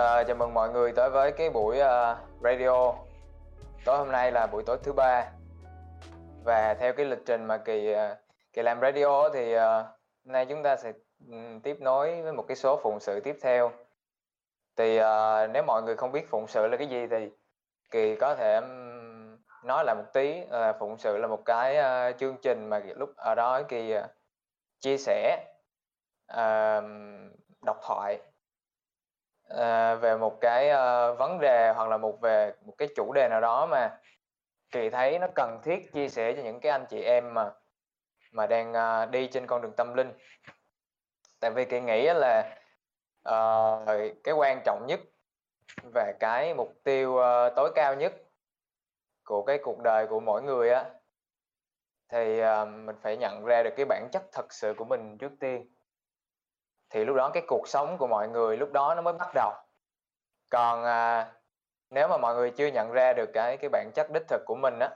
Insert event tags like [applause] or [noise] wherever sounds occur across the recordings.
À, chào mừng mọi người tới với cái buổi uh, radio. Tối hôm nay là buổi tối thứ ba. Và theo cái lịch trình mà kỳ uh, kỳ làm radio thì uh, hôm nay chúng ta sẽ um, tiếp nối với một cái số phụng sự tiếp theo. Thì uh, nếu mọi người không biết phụng sự là cái gì thì kỳ có thể um, nói lại một tí uh, phụng sự là một cái uh, chương trình mà lúc ở đó kỳ uh, chia sẻ uh, độc thoại à, về một cái uh, vấn đề hoặc là một về một cái chủ đề nào đó mà kỳ thấy nó cần thiết chia sẻ cho những cái anh chị em mà mà đang uh, đi trên con đường tâm linh. Tại vì kỳ nghĩ là uh, cái quan trọng nhất và cái mục tiêu uh, tối cao nhất của cái cuộc đời của mỗi người á thì uh, mình phải nhận ra được cái bản chất thật sự của mình trước tiên thì lúc đó cái cuộc sống của mọi người lúc đó nó mới bắt đầu. Còn à, nếu mà mọi người chưa nhận ra được cái cái bản chất đích thực của mình á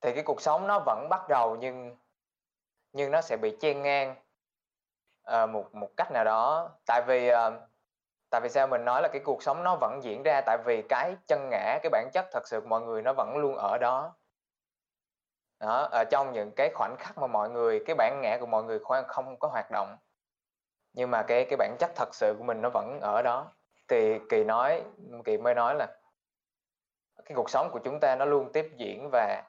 thì cái cuộc sống nó vẫn bắt đầu nhưng nhưng nó sẽ bị chen ngang à, một một cách nào đó. Tại vì à, tại vì sao mình nói là cái cuộc sống nó vẫn diễn ra tại vì cái chân ngã cái bản chất thật sự của mọi người nó vẫn luôn ở đó. Đó ở trong những cái khoảnh khắc mà mọi người cái bản ngã của mọi người không có hoạt động nhưng mà cái cái bản chất thật sự của mình nó vẫn ở đó. Thì kỳ nói, kỳ mới nói là cái cuộc sống của chúng ta nó luôn tiếp diễn và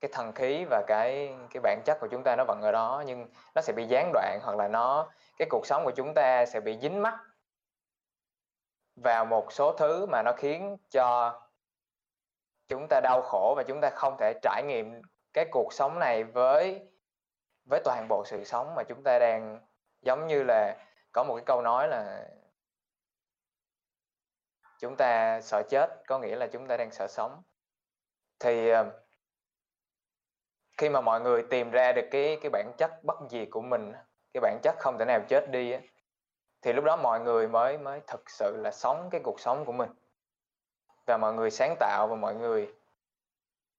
cái thần khí và cái cái bản chất của chúng ta nó vẫn ở đó, nhưng nó sẽ bị gián đoạn hoặc là nó, cái cuộc sống của chúng ta sẽ bị dính mắc vào một số thứ mà nó khiến cho chúng ta đau khổ và chúng ta không thể trải nghiệm cái cuộc sống này với với toàn bộ sự sống mà chúng ta đang giống như là có một cái câu nói là chúng ta sợ chết, có nghĩa là chúng ta đang sợ sống. Thì ờ, khi mà mọi người tìm ra được cái cái bản chất bất diệt của mình cái bản chất không thể nào chết đi thì lúc đó mọi người mới mới thực sự là sống cái cuộc sống của mình. Và mọi người sáng tạo và mọi người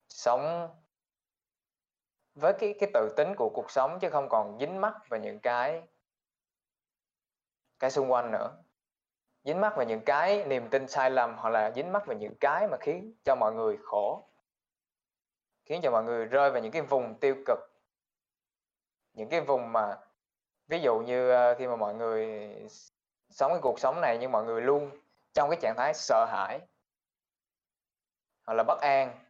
sống với cái cái tự tính của cuộc sống chứ không còn dính mắc vào những cái cái xung quanh nữa. Dính mắc vào những cái niềm tin sai lầm hoặc là dính mắc vào những cái mà khiến cho mọi người khổ. Khiến cho mọi người rơi vào những cái vùng tiêu cực. Những cái vùng mà, ví dụ như ờ, khi mà mọi người sống cái cuộc sống này nhưng mọi người luôn trong cái trạng thái sợ hãi hoặc là bất an,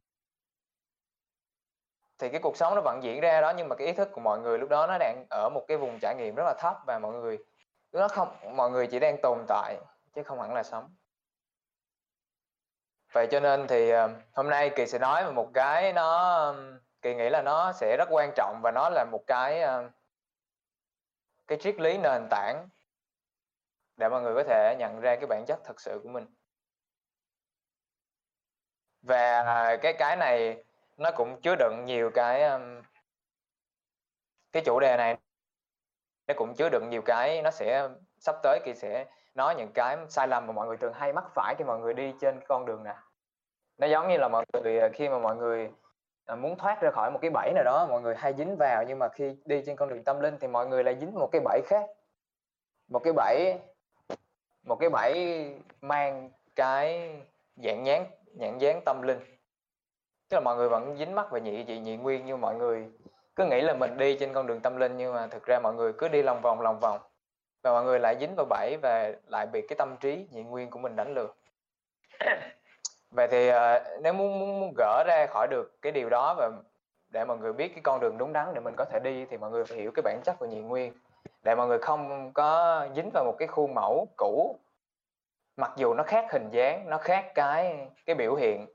thì cái cuộc sống nó vẫn diễn ra đó nhưng mà cái ý thức của mọi người lúc đó nó đang ở một cái vùng trải nghiệm rất là thấp và mọi người nó không, mọi người chỉ đang tồn tại, chứ không hẳn là sống. Vậy cho nên thì ờ, hôm nay kỳ sẽ nói về một cái nó, kỳ nghĩ là nó sẽ rất quan trọng và nó là một cái ờ, cái triết lý nền tảng để mọi người có thể nhận ra cái bản chất thật sự của mình. Và cái cái này nó cũng chứa đựng nhiều cái cái chủ đề này nó cũng chứa đựng nhiều cái nó sẽ, sắp tới kỳ sẽ nói những cái sai lầm mà mọi người thường hay mắc phải khi mọi người đi trên con đường này. Nó giống như là mọi người à, khi mà mọi người à, muốn thoát ra khỏi một cái bẫy nào đó, mọi người hay dính vào, nhưng mà khi đi trên con đường tâm linh thì mọi người lại dính một cái bẫy khác. Một cái bẫy, một cái bẫy mang cái dạng nhán nhãn dán tâm linh. Tức là mọi người vẫn dính mắc về nhị dị nhị nguyên như mọi người cứ nghĩ là mình đi trên con đường tâm linh nhưng mà thực ra mọi người cứ đi lòng vòng lòng vòng. Và mọi người lại dính vào bẫy và lại bị cái tâm trí nhị nguyên của mình đánh lừa. [coughs] Vậy thì uh, nếu muốn, muốn muốn gỡ ra khỏi được cái điều đó và để mọi người biết cái con đường đúng đắn để mình có thể đi thì mọi người phải hiểu cái bản chất của nhị nguyên. Để mọi người không có dính vào một cái khuôn mẫu cũ. Mặc dù nó khác hình dáng nó khác cái cái biểu hiện.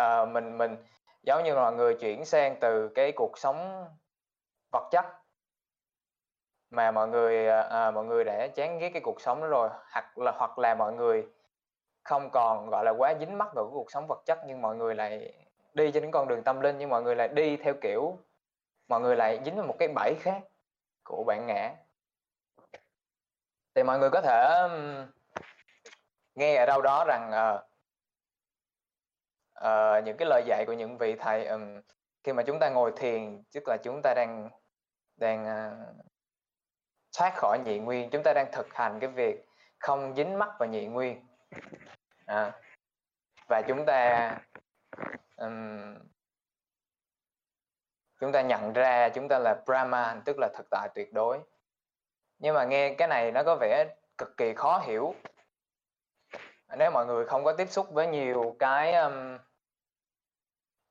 Uh, mình mình giống như là mọi người chuyển sang từ cái cuộc sống vật chất. Mà mọi người à, à, mọi người đã chán ghét cái cuộc sống đó rồi. Hoặc là hoặc là mọi người không còn gọi là quá dính mắc vào cái cuộc sống vật chất nhưng mọi người lại đi trên những con đường tâm linh nhưng mọi người lại đi theo kiểu mọi người lại dính vào một cái bẫy khác của bạn ngã. Thì mọi người có thể nghe ở đâu đó rằng uh, uh, những cái lời dạy của những vị thầy um, khi mà chúng ta ngồi thiền tức là chúng ta đang đang uh, thoát khỏi nhị nguyên. Chúng ta đang thực hành cái việc không dính mắc vào nhị nguyên. À, và chúng ta um, chúng ta nhận ra chúng ta là Brahman tức là thực tại tuyệt đối. Nhưng mà nghe cái này nó có vẻ cực kỳ khó hiểu. Nếu mọi người không có tiếp xúc với nhiều cái um,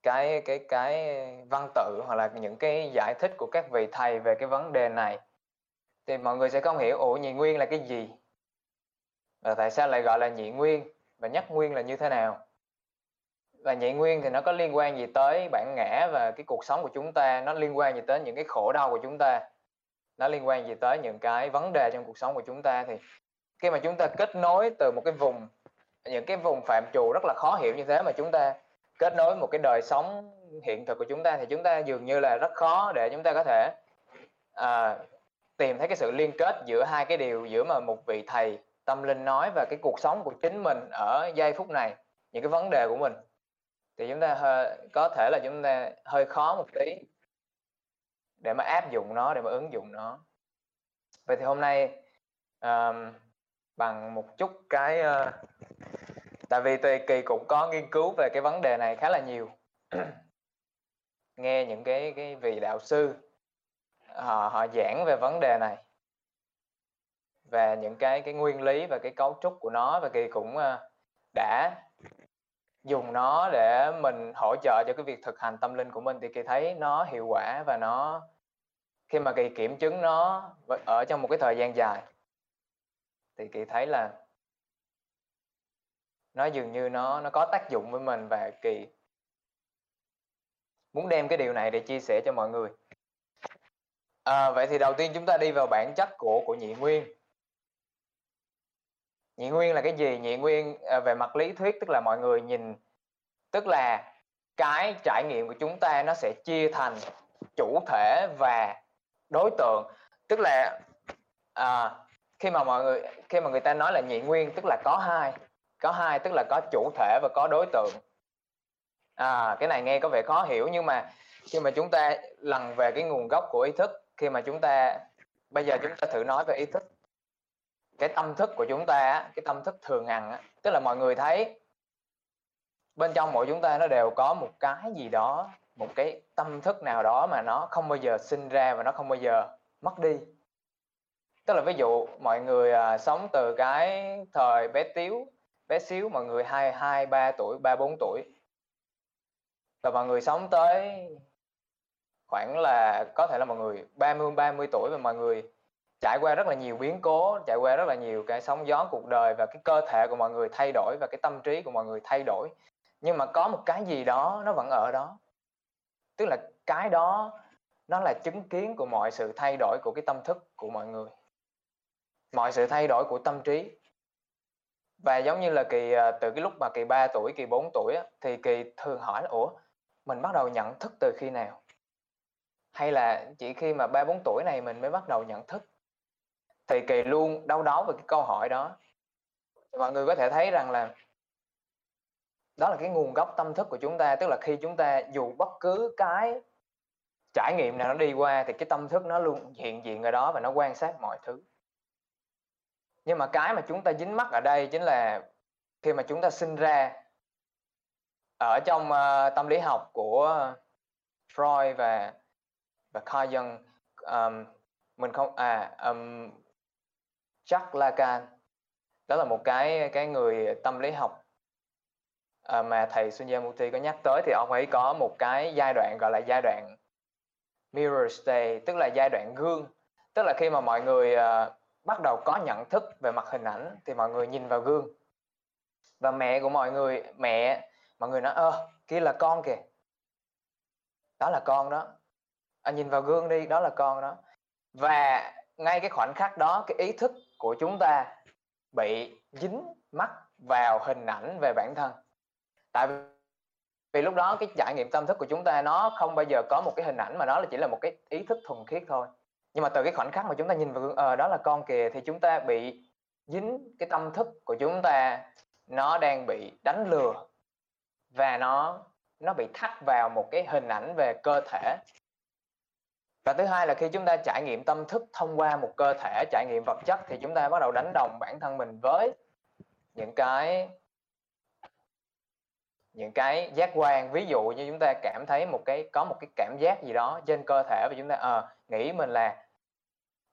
cái cái cái văn tự hoặc là những cái giải thích của các vị thầy về cái vấn đề này. Thì mọi người sẽ không hiểu, ủa, nhị nguyên là cái gì? Và tại sao lại gọi là nhị nguyên và nhất nguyên là như thế nào? Và nhị nguyên thì nó có liên quan gì tới bản ngã và cái cuộc sống của chúng ta? Nó liên quan gì tới những cái khổ đau của chúng ta? Nó liên quan gì tới những cái vấn đề trong cuộc sống của chúng ta? Thì khi mà chúng ta kết nối từ một cái vùng, những cái vùng phạm trù rất là khó hiểu như thế mà chúng ta kết nối một cái đời sống hiện thực của chúng ta thì chúng ta dường như là rất khó để chúng ta có thể à, tìm thấy cái sự liên kết giữa hai cái điều giữa mà một vị thầy tâm linh nói và cái cuộc sống của chính mình ở giây phút này những cái vấn đề của mình. Thì chúng ta hơi, có thể là chúng ta hơi khó một tí để mà áp dụng nó để mà ứng dụng nó. Vậy thì hôm nay um, bằng một chút cái uh, tại vì tùy kỳ cũng có nghiên cứu về cái vấn đề này khá là nhiều. [clears throat] Nghe những cái cái vị đạo sư, họ họ giảng về vấn đề này. Về những cái cái nguyên lý và cái cấu trúc của nó, và kỳ cũng ờ, đã dùng nó để mình hỗ trợ cho cái việc thực hành tâm linh của mình. Thì kỳ thấy nó hiệu quả và nó, khi mà kỳ kiểm chứng nó ở trong một cái thời gian dài, thì kỳ thấy là nó dường như nó nó có tác dụng với mình và kỳ. Muốn đem cái điều này để chia sẻ cho mọi người. À, vậy thì đầu tiên chúng ta đi vào bản chất của của nhị nguyên. Nhị nguyên là cái gì? Nhị nguyên à, về mặt lý thuyết tức là mọi người nhìn tức là cái trải nghiệm của chúng ta nó sẽ chia thành chủ thể và đối tượng. Tức là à, khi mà mọi người khi mà người ta nói là nhị nguyên tức là có hai có hai tức là có chủ thể và có đối tượng. À cái này nghe có vẻ khó hiểu nhưng mà khi mà chúng ta lần về cái nguồn gốc của ý thức khi mà chúng ta bây giờ chúng ta thử nói về ý thức. Cái tâm thức của chúng ta cái tâm thức thường hằng tức là mọi người thấy bên trong mỗi chúng ta nó đều có một cái gì đó một cái tâm thức nào đó mà nó không bao giờ sinh ra và nó không bao giờ mất đi. Tức là ví dụ mọi người à, sống từ cái thời bé tiếu bé xíu mọi người hai hai ba tuổi ba bốn tuổi và mọi người sống tới khoảng là có thể là mọi người 30 30 tuổi và mọi người trải qua rất là nhiều biến cố, trải qua rất là nhiều cái sóng gió cuộc đời và cái cơ thể của mọi người thay đổi và cái tâm trí của mọi người thay đổi. Nhưng mà có một cái gì đó nó vẫn ở đó. Tức là cái đó nó là chứng kiến của mọi sự thay đổi của cái tâm thức của mọi người. Mọi sự thay đổi của tâm trí và giống như là kỳ ờ, từ cái lúc mà kỳ 3 tuổi kỳ 4 tuổi á, thì kỳ thường hỏi ủa mình bắt đầu nhận thức từ khi nào? Hay là chỉ khi mà ba bốn tuổi này mình mới bắt đầu nhận thức? Thì kỳ luôn đau đáu về cái câu hỏi đó. Mọi người có thể thấy rằng là đó là cái nguồn gốc tâm thức của chúng ta. Tức là khi chúng ta dù bất cứ cái trải nghiệm nào nó đi qua thì cái tâm thức nó luôn hiện diện ở đó và nó quan sát mọi thứ nhưng mà cái mà chúng ta dính mắc ở đây chính là khi mà chúng ta sinh ra ở trong uh, tâm lý học của Freud và và Carl Jung um, mình không à um, Jacques Lacan. Đó là một cái cái người tâm lý học uh, mà thầy Sunyamuti có nhắc tới thì ông ấy có một cái giai đoạn gọi là giai đoạn mirror state tức là giai đoạn gương. Tức là khi mà mọi người uh, bắt đầu có nhận thức về mặt hình ảnh thì mọi người nhìn vào gương. Và mẹ của mọi người mẹ mọi người nói ơ kia là con kìa. Đó là con đó. À, nhìn vào gương đi đó là con đó. Và ngay cái khoảnh khắc đó cái ý thức của chúng ta bị dính mắc vào hình ảnh về bản thân. Tại vì lúc đó cái trải nghiệm tâm thức của chúng ta nó không bao giờ có một cái hình ảnh mà nó là chỉ là một cái ý thức thuần khiết thôi nhưng mà từ cái khoảnh khắc mà chúng ta nhìn vào gương ờ đó là con kìa thì chúng ta bị dính cái tâm thức của chúng ta nó đang bị đánh lừa và nó nó bị thắt vào một cái hình ảnh về cơ thể. Và thứ hai là khi chúng ta trải nghiệm tâm thức thông qua một cơ thể trải nghiệm vật chất thì chúng ta bắt đầu đánh đồng bản thân mình với những cái những cái giác quan. Ví dụ như chúng ta cảm thấy một cái có một cái cảm giác gì đó trên cơ thể và chúng ta à, nghĩ mình là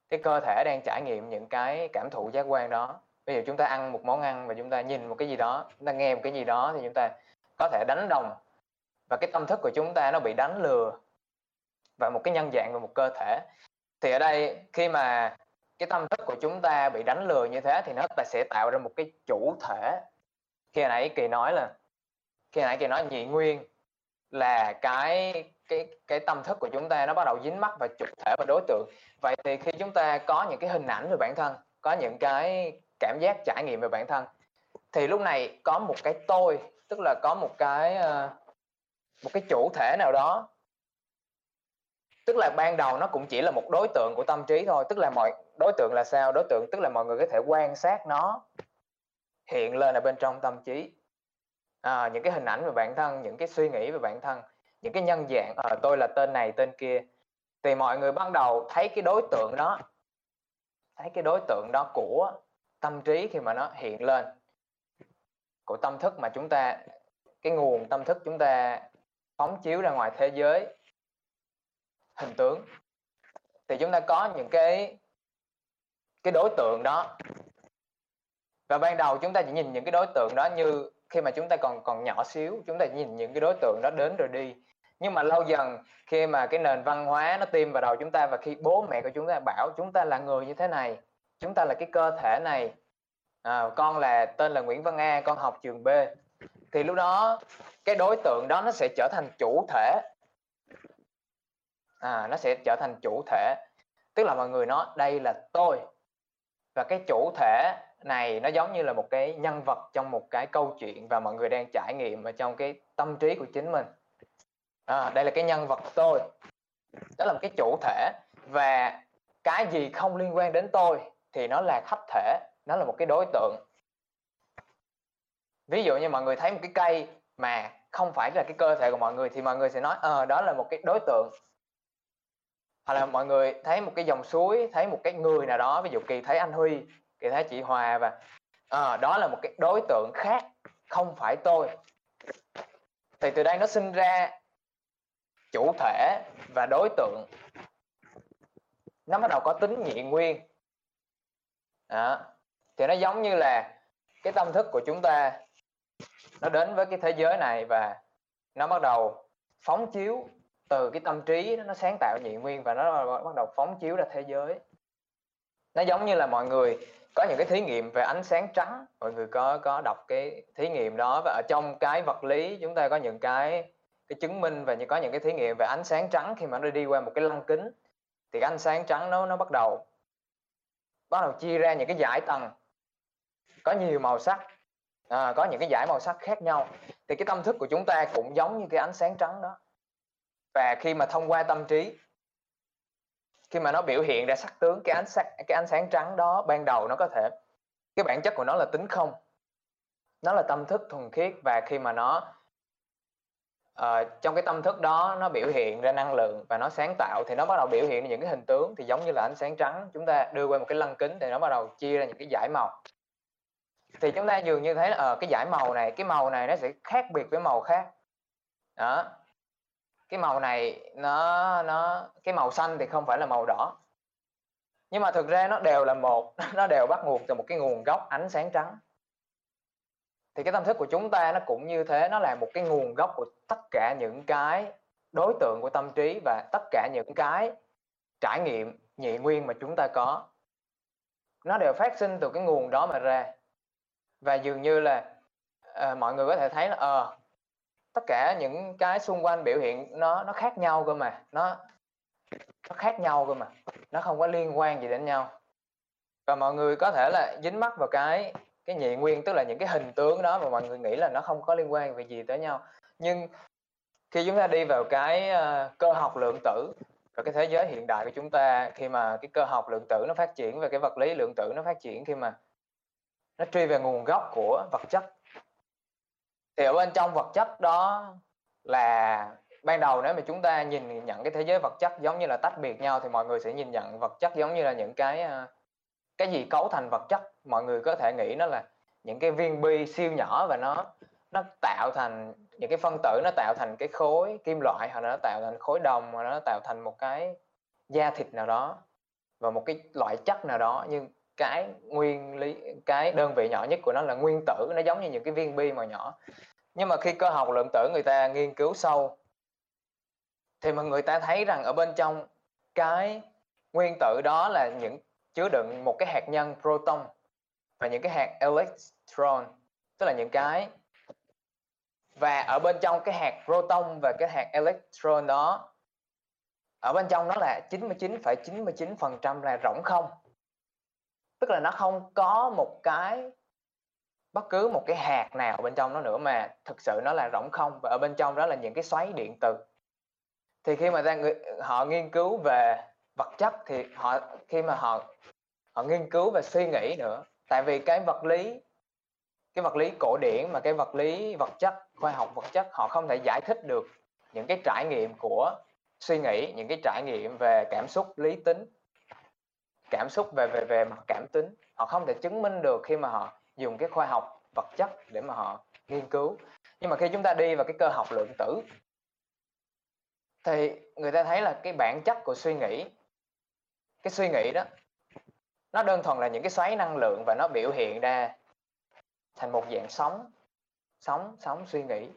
cái cơ thể đang trải nghiệm những cái cảm thụ giác quan đó. Ví dụ chúng ta ăn một món ăn và chúng ta nhìn một cái gì đó, chúng ta nghe một cái gì đó thì chúng ta có thể đánh đồng và cái tâm thức của chúng ta nó bị đánh lừa và một cái nhân dạng và một cơ thể. Thì ở đây khi mà cái tâm thức của chúng ta bị đánh lừa như thế thì nó sẽ tạo ra một cái chủ thể. Khi nãy kỳ nói là, khi nãy kỳ nói nhị nguyên là cái cái cái tâm thức của chúng ta nó bắt đầu dính mắc vào chủ thể và đối tượng. Vậy thì khi chúng ta có những cái hình ảnh về bản thân có những cái cảm giác trải nghiệm về bản thân thì lúc này có một cái tôi tức là có một cái ờ, một cái chủ thể nào đó. Tức là ban đầu nó cũng chỉ là một đối tượng của tâm trí thôi tức là mọi đối tượng là sao? Đối tượng tức là mọi người có thể quan sát nó hiện lên ở bên trong tâm trí. À, những cái hình ảnh về bản thân những cái suy nghĩ về bản thân những cái nhân dạng ở tôi là tên này, tên kia. Thì mọi người ban đầu thấy cái đối tượng đó, thấy cái đối tượng đó của tâm trí khi mà nó hiện lên, của tâm thức mà chúng ta, cái nguồn tâm thức chúng ta phóng chiếu ra ngoài thế giới, hình tướng. Thì chúng ta có những cái cái đối tượng đó. Và ban đầu chúng ta chỉ nhìn những cái đối tượng đó như khi mà chúng ta còn còn nhỏ xíu, chúng ta nhìn những cái đối tượng đó đến rồi đi nhưng mà lâu dần khi mà cái nền văn hóa nó tiêm vào đầu chúng ta và khi bố mẹ của chúng ta bảo chúng ta là người như thế này chúng ta là cái cơ thể này à, con là tên là Nguyễn Văn A con học trường B thì lúc đó cái đối tượng đó nó sẽ trở thành chủ thể. À, nó sẽ trở thành chủ thể. Tức là mọi người nói đây là tôi. Và cái chủ thể này nó giống như là một cái nhân vật trong một cái câu chuyện và mọi người đang trải nghiệm ở trong cái tâm trí của chính mình à, đây là cái nhân vật tôi. Đó là một cái chủ thể và cái gì không liên quan đến tôi thì nó là khách thể nó là một cái đối tượng. Ví dụ như mọi người thấy một cái cây mà không phải là cái cơ thể của mọi người thì mọi người sẽ nói ờ à, đó là một cái đối tượng. Hoặc là mọi người thấy một cái dòng suối thấy một cái người nào đó ví dụ kỳ thấy anh huy kỳ thấy chị hòa và à, đó là một cái đối tượng khác không phải tôi. Thì từ đây nó sinh ra chủ thể và đối tượng. Nó bắt đầu có tính nhị nguyên. Đó. thì nó giống như là cái tâm thức của chúng ta. Nó đến với cái thế giới này và nó bắt đầu phóng chiếu từ cái tâm trí, nó sáng tạo nhị nguyên và nó bắt đầu phóng chiếu ra thế giới. Nó giống như là mọi người có những cái thí nghiệm về ánh sáng trắng. Mọi người có có đọc cái thí nghiệm đó và ở trong cái vật lý chúng ta có những cái cái chứng minh và như có những cái thí nghiệm về ánh sáng trắng khi mà nó đi qua một cái lăng kính thì cái ánh sáng trắng nó nó bắt đầu bắt đầu chia ra những cái dải tầng. Có nhiều màu sắc à, có những cái dải màu sắc khác nhau. Thì cái tâm thức của chúng ta cũng giống như cái ánh sáng trắng đó. Và khi mà thông qua tâm trí khi mà nó biểu hiện ra sắc tướng cái ánh sáng cái ánh sáng trắng đó ban đầu nó có thể cái bản chất của nó là tính không. Nó là tâm thức thuần khiết và khi mà nó uh, trong cái tâm thức đó nó biểu hiện ra năng lượng và nó sáng tạo thì nó bắt đầu biểu hiện ra những cái hình tướng thì giống như là ánh sáng trắng. Chúng ta đưa qua một cái lăng kính thì nó bắt đầu chia ra những cái giải màu. Thì chúng ta dường như thấy là uh, cái giải màu này cái màu này nó sẽ khác biệt với màu khác. Đó. Cái màu này nó nó cái màu xanh thì không phải là màu đỏ. Nhưng mà thực ra nó đều là một [laughs] nó đều bắt nguồn từ một cái nguồn gốc ánh sáng trắng thì cái tâm thức của chúng ta nó cũng như thế nó là một cái nguồn gốc của tất cả những cái đối tượng của tâm trí và tất cả những cái trải nghiệm nhị nguyên mà chúng ta có. Nó đều phát sinh từ cái nguồn đó mà ra. Và dường như là à, mọi người có thể thấy là ờ à, tất cả những cái xung quanh biểu hiện nó nó khác nhau cơ mà. Nó nó khác nhau cơ mà. Nó không có liên quan gì đến nhau. Và mọi người có thể là dính mắc vào cái cái nhị nguyên tức là những cái hình tướng đó mà mọi người nghĩ là nó không có liên quan về gì tới nhau. Nhưng khi chúng ta đi vào cái uh, cơ học lượng tử và cái thế giới hiện đại của chúng ta khi mà cái cơ học lượng tử nó phát triển và cái vật lý lượng tử nó phát triển khi mà nó truy về nguồn gốc của vật chất thì ở bên trong vật chất đó là ban đầu nếu mà chúng ta nhìn nhận cái thế giới vật chất giống như là tách biệt nhau thì mọi người sẽ nhìn nhận vật chất giống như là những cái ờ, cái gì cấu thành vật chất mọi người có thể nghĩ nó là những cái viên bi siêu nhỏ và nó nó tạo thành những cái phân tử, nó tạo thành cái khối kim loại hoặc là nó tạo thành khối đồng hoặc là nó tạo thành một cái da thịt nào đó và một cái loại chất nào đó. Nhưng cái nguyên lý, cái đơn vị nhỏ nhất của nó là nguyên tử, nó giống như những cái viên bi mà nhỏ. Nhưng mà khi cơ học lượng tử người ta nghiên cứu sâu, thì mà người ta thấy rằng ở bên trong cái nguyên tử đó là những chứa đựng một cái hạt nhân proton và những cái hạt electron tức là những cái và ở bên trong cái hạt proton và cái hạt electron đó ở bên trong nó là 99,99% ,99 là rỗng không. Tức là nó không có một cái bất cứ một cái hạt nào bên trong nó nữa mà thực sự nó là rỗng không. Và ở bên trong đó là những cái xoáy điện từ. Thì khi mà ta họ nghiên cứu về vật chất thì họ khi mà họ họ nghiên cứu và suy nghĩ nữa tại vì cái vật lý, cái vật lý cổ điển mà cái vật lý vật chất, khoa học vật chất, họ không thể giải thích được những cái trải nghiệm của suy nghĩ, những cái trải nghiệm về cảm xúc lý tính, cảm xúc về về về mặt cảm tính. Họ không thể chứng minh được khi mà họ dùng cái khoa học vật chất để mà họ nghiên cứu. Nhưng mà khi chúng ta đi vào cái cơ học lượng tử, thì người ta thấy là cái bản chất của suy nghĩ, cái suy nghĩ đó nó đơn thuần là những cái xoáy năng lượng và nó biểu hiện ra thành một dạng sóng sóng sóng suy nghĩ.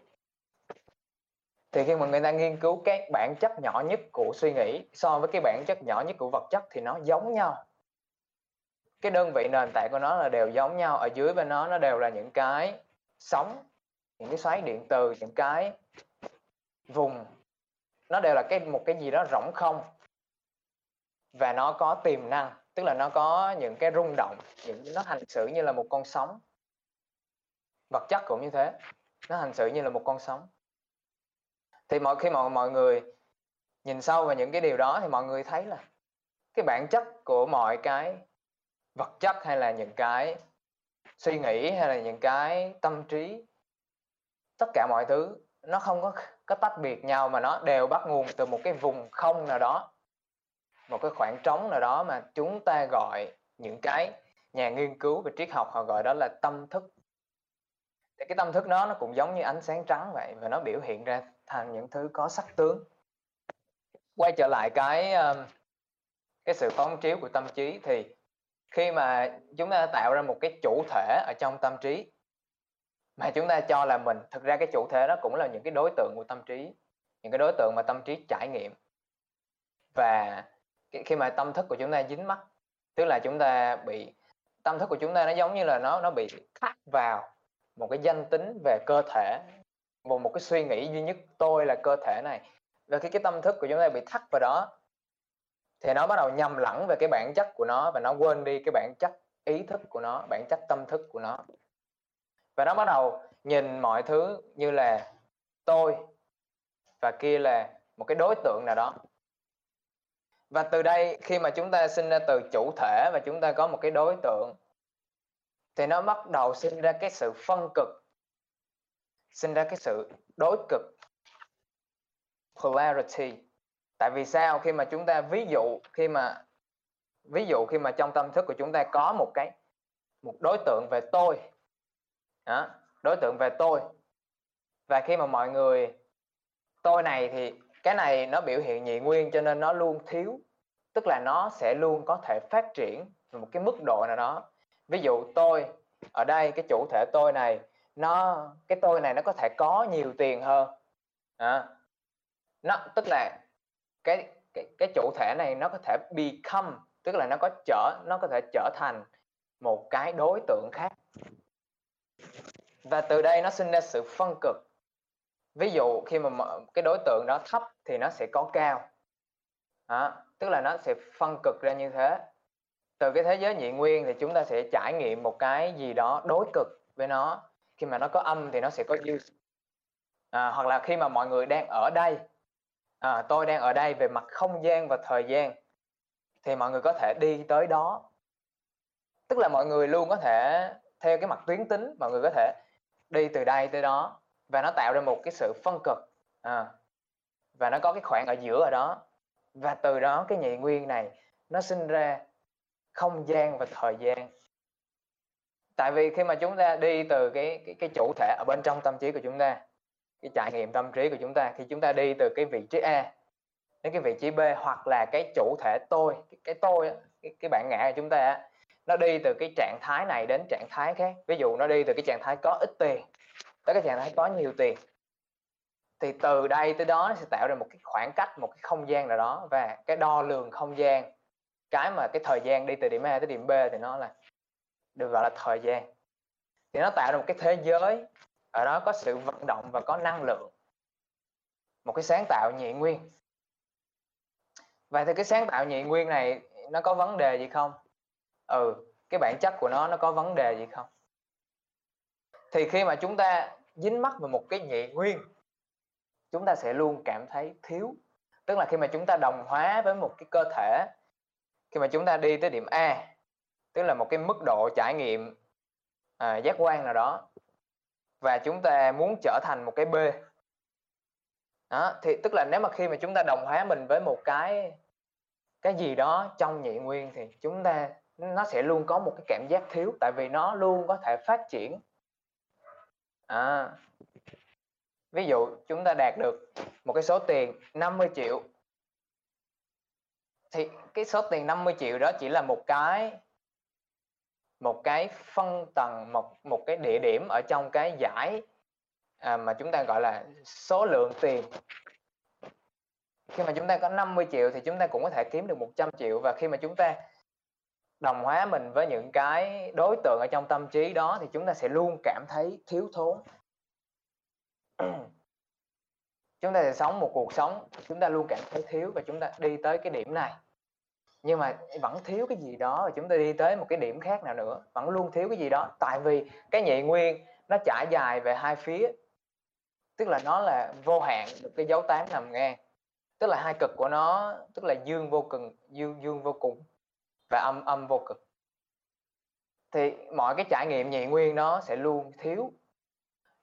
Thì khi mà người ta nghiên cứu cái bản chất nhỏ nhất của suy nghĩ so với cái bản chất nhỏ nhất của vật chất thì nó giống nhau. Cái đơn vị nền tảng của nó là đều giống nhau, ở dưới bên nó nó đều là những cái sóng, những cái xoáy điện từ, những cái vùng. Nó đều là cái, một cái gì đó rỗng không. Và nó có tiềm năng tức là nó có những cái rung động, những nó hành xử như là một con sóng. Vật chất cũng như thế, nó hành xử như là một con sóng. Thì mọi, khi mọi mọi người nhìn sâu vào những cái điều đó thì mọi người thấy là cái bản chất của mọi cái vật chất hay là những cái suy nghĩ hay là những cái tâm trí, tất cả mọi thứ nó không có có tách biệt nhau mà nó đều bắt nguồn từ một cái vùng không nào đó một cái khoảng trống nào đó mà chúng ta gọi những cái nhà nghiên cứu về triết học, họ gọi đó là tâm thức. Thì cái tâm thức đó nó cũng giống như ánh sáng trắng vậy và nó biểu hiện ra thành những thứ có sắc tướng. Quay trở lại cái cái sự phóng chiếu của tâm trí thì khi mà chúng ta tạo ra một cái chủ thể ở trong tâm trí mà chúng ta cho là mình, thực ra cái chủ thể đó cũng là những cái đối tượng của tâm trí, những cái đối tượng mà tâm trí trải nghiệm. Và khi mà tâm thức của chúng ta dính mắc tức là chúng ta bị, tâm thức của chúng ta nó giống như là nó nó bị khắc vào một cái danh tính về cơ thể, một một cái suy nghĩ duy nhất, tôi là cơ thể này. Và khi cái tâm thức của chúng ta bị thắt vào đó, thì nó bắt đầu nhầm lẫn về cái bản chất của nó và nó quên đi cái bản chất ý thức của nó, bản chất tâm thức của nó. Và nó bắt đầu nhìn mọi thứ như là tôi và kia là một cái đối tượng nào đó và từ đây khi mà chúng ta sinh ra từ chủ thể và chúng ta có một cái đối tượng thì nó bắt đầu sinh ra cái sự phân cực sinh ra cái sự đối cực polarity. Tại vì sao? Khi mà chúng ta ví dụ khi mà ví dụ khi mà trong tâm thức của chúng ta có một cái một đối tượng về tôi đó, đối tượng về tôi. Và khi mà mọi người tôi này thì cái này nó biểu hiện nhị nguyên cho nên nó luôn thiếu tức là nó sẽ luôn có thể phát triển một cái mức độ nào đó. Ví dụ tôi ở đây cái chủ thể tôi này nó cái tôi này nó có thể có nhiều tiền hơn. À, nó tức là cái cái cái chủ thể này nó có thể become tức là nó có trở nó có thể trở thành một cái đối tượng khác. Và từ đây nó sinh ra sự phân cực ví dụ khi mà cái đối tượng đó thấp thì nó sẽ có cao. Đó, tức là nó sẽ phân cực ra như thế. Từ cái thế giới nhị nguyên thì chúng ta sẽ trải nghiệm một cái gì đó đối cực với nó. Khi mà nó có âm thì nó sẽ có dư à, hoặc là khi mà mọi người đang ở đây. À, tôi đang ở đây về mặt không gian và thời gian thì mọi người có thể đi tới đó. Tức là mọi người luôn có thể theo cái mặt tuyến tính mọi người có thể đi từ đây tới đó và nó tạo ra một cái sự phân cực. À, và nó có cái khoảng ở giữa ở đó. Và từ đó cái nhị nguyên này nó sinh ra không gian và thời gian. Tại vì khi mà chúng ta đi từ cái cái, cái chủ thể ở bên trong tâm trí của chúng ta cái trải nghiệm tâm trí của chúng ta khi chúng ta đi từ cái vị trí A đến cái vị trí B hoặc là cái chủ thể tôi cái, cái tôi cái, cái bản ngã của chúng ta nó đi từ cái trạng thái này đến trạng thái khác. Ví dụ nó đi từ cái trạng thái có ít tiền tới cái trạng thái có nhiều tiền. Thì từ đây tới đó nó sẽ tạo ra một cái khoảng cách, một cái không gian nào đó và cái đo lường không gian. Cái mà cái thời gian đi từ điểm A tới điểm B thì nó là, được gọi là thời gian. Thì nó tạo ra một cái thế giới, ở đó có sự vận động và có năng lượng. Một cái sáng tạo nhị nguyên. Vậy thì cái sáng tạo nhị nguyên này nó có vấn đề gì không? Ừ cái bản chất của nó nó có vấn đề gì không? Thì khi mà chúng ta dính mắc vào một cái nhị nguyên chúng ta sẽ luôn cảm thấy thiếu. Tức là khi mà chúng ta đồng hóa với một cái cơ thể khi mà chúng ta đi tới điểm A tức là một cái mức độ trải nghiệm à, giác quan nào đó và chúng ta muốn trở thành một cái B. Đó, thì tức là nếu mà khi mà chúng ta đồng hóa mình với một cái cái gì đó trong nhị nguyên thì chúng ta nó sẽ luôn có một cái cảm giác thiếu tại vì nó luôn có thể phát triển à, ví dụ chúng ta đạt được một cái số tiền 50 triệu. Thì cái số tiền 50 triệu đó chỉ là một cái một cái phân tầng một một cái địa điểm ở trong cái giải à, mà chúng ta gọi là số lượng tiền. Khi mà chúng ta có 50 triệu thì chúng ta cũng có thể kiếm được 100 triệu và khi mà chúng ta đồng hóa mình với những cái đối tượng ở trong tâm trí đó thì chúng ta sẽ luôn cảm thấy thiếu thốn. [clears throat] Chúng ta sẽ sống một cuộc sống chúng ta luôn cảm thấy thiếu và chúng ta đi tới cái điểm này. Nhưng mà vẫn thiếu cái gì đó và chúng ta đi tới một cái điểm khác nào nữa, vẫn luôn thiếu cái gì đó. Tại vì cái nhị nguyên nó trải dài về hai phía, tức là nó là vô hạn, được cái dấu tám nằm ngang, tức là hai cực của nó, tức là dương vô cùng, dương dương vô cùng và âm âm vô cực thì mọi cái trải nghiệm nhị nguyên nó sẽ luôn thiếu.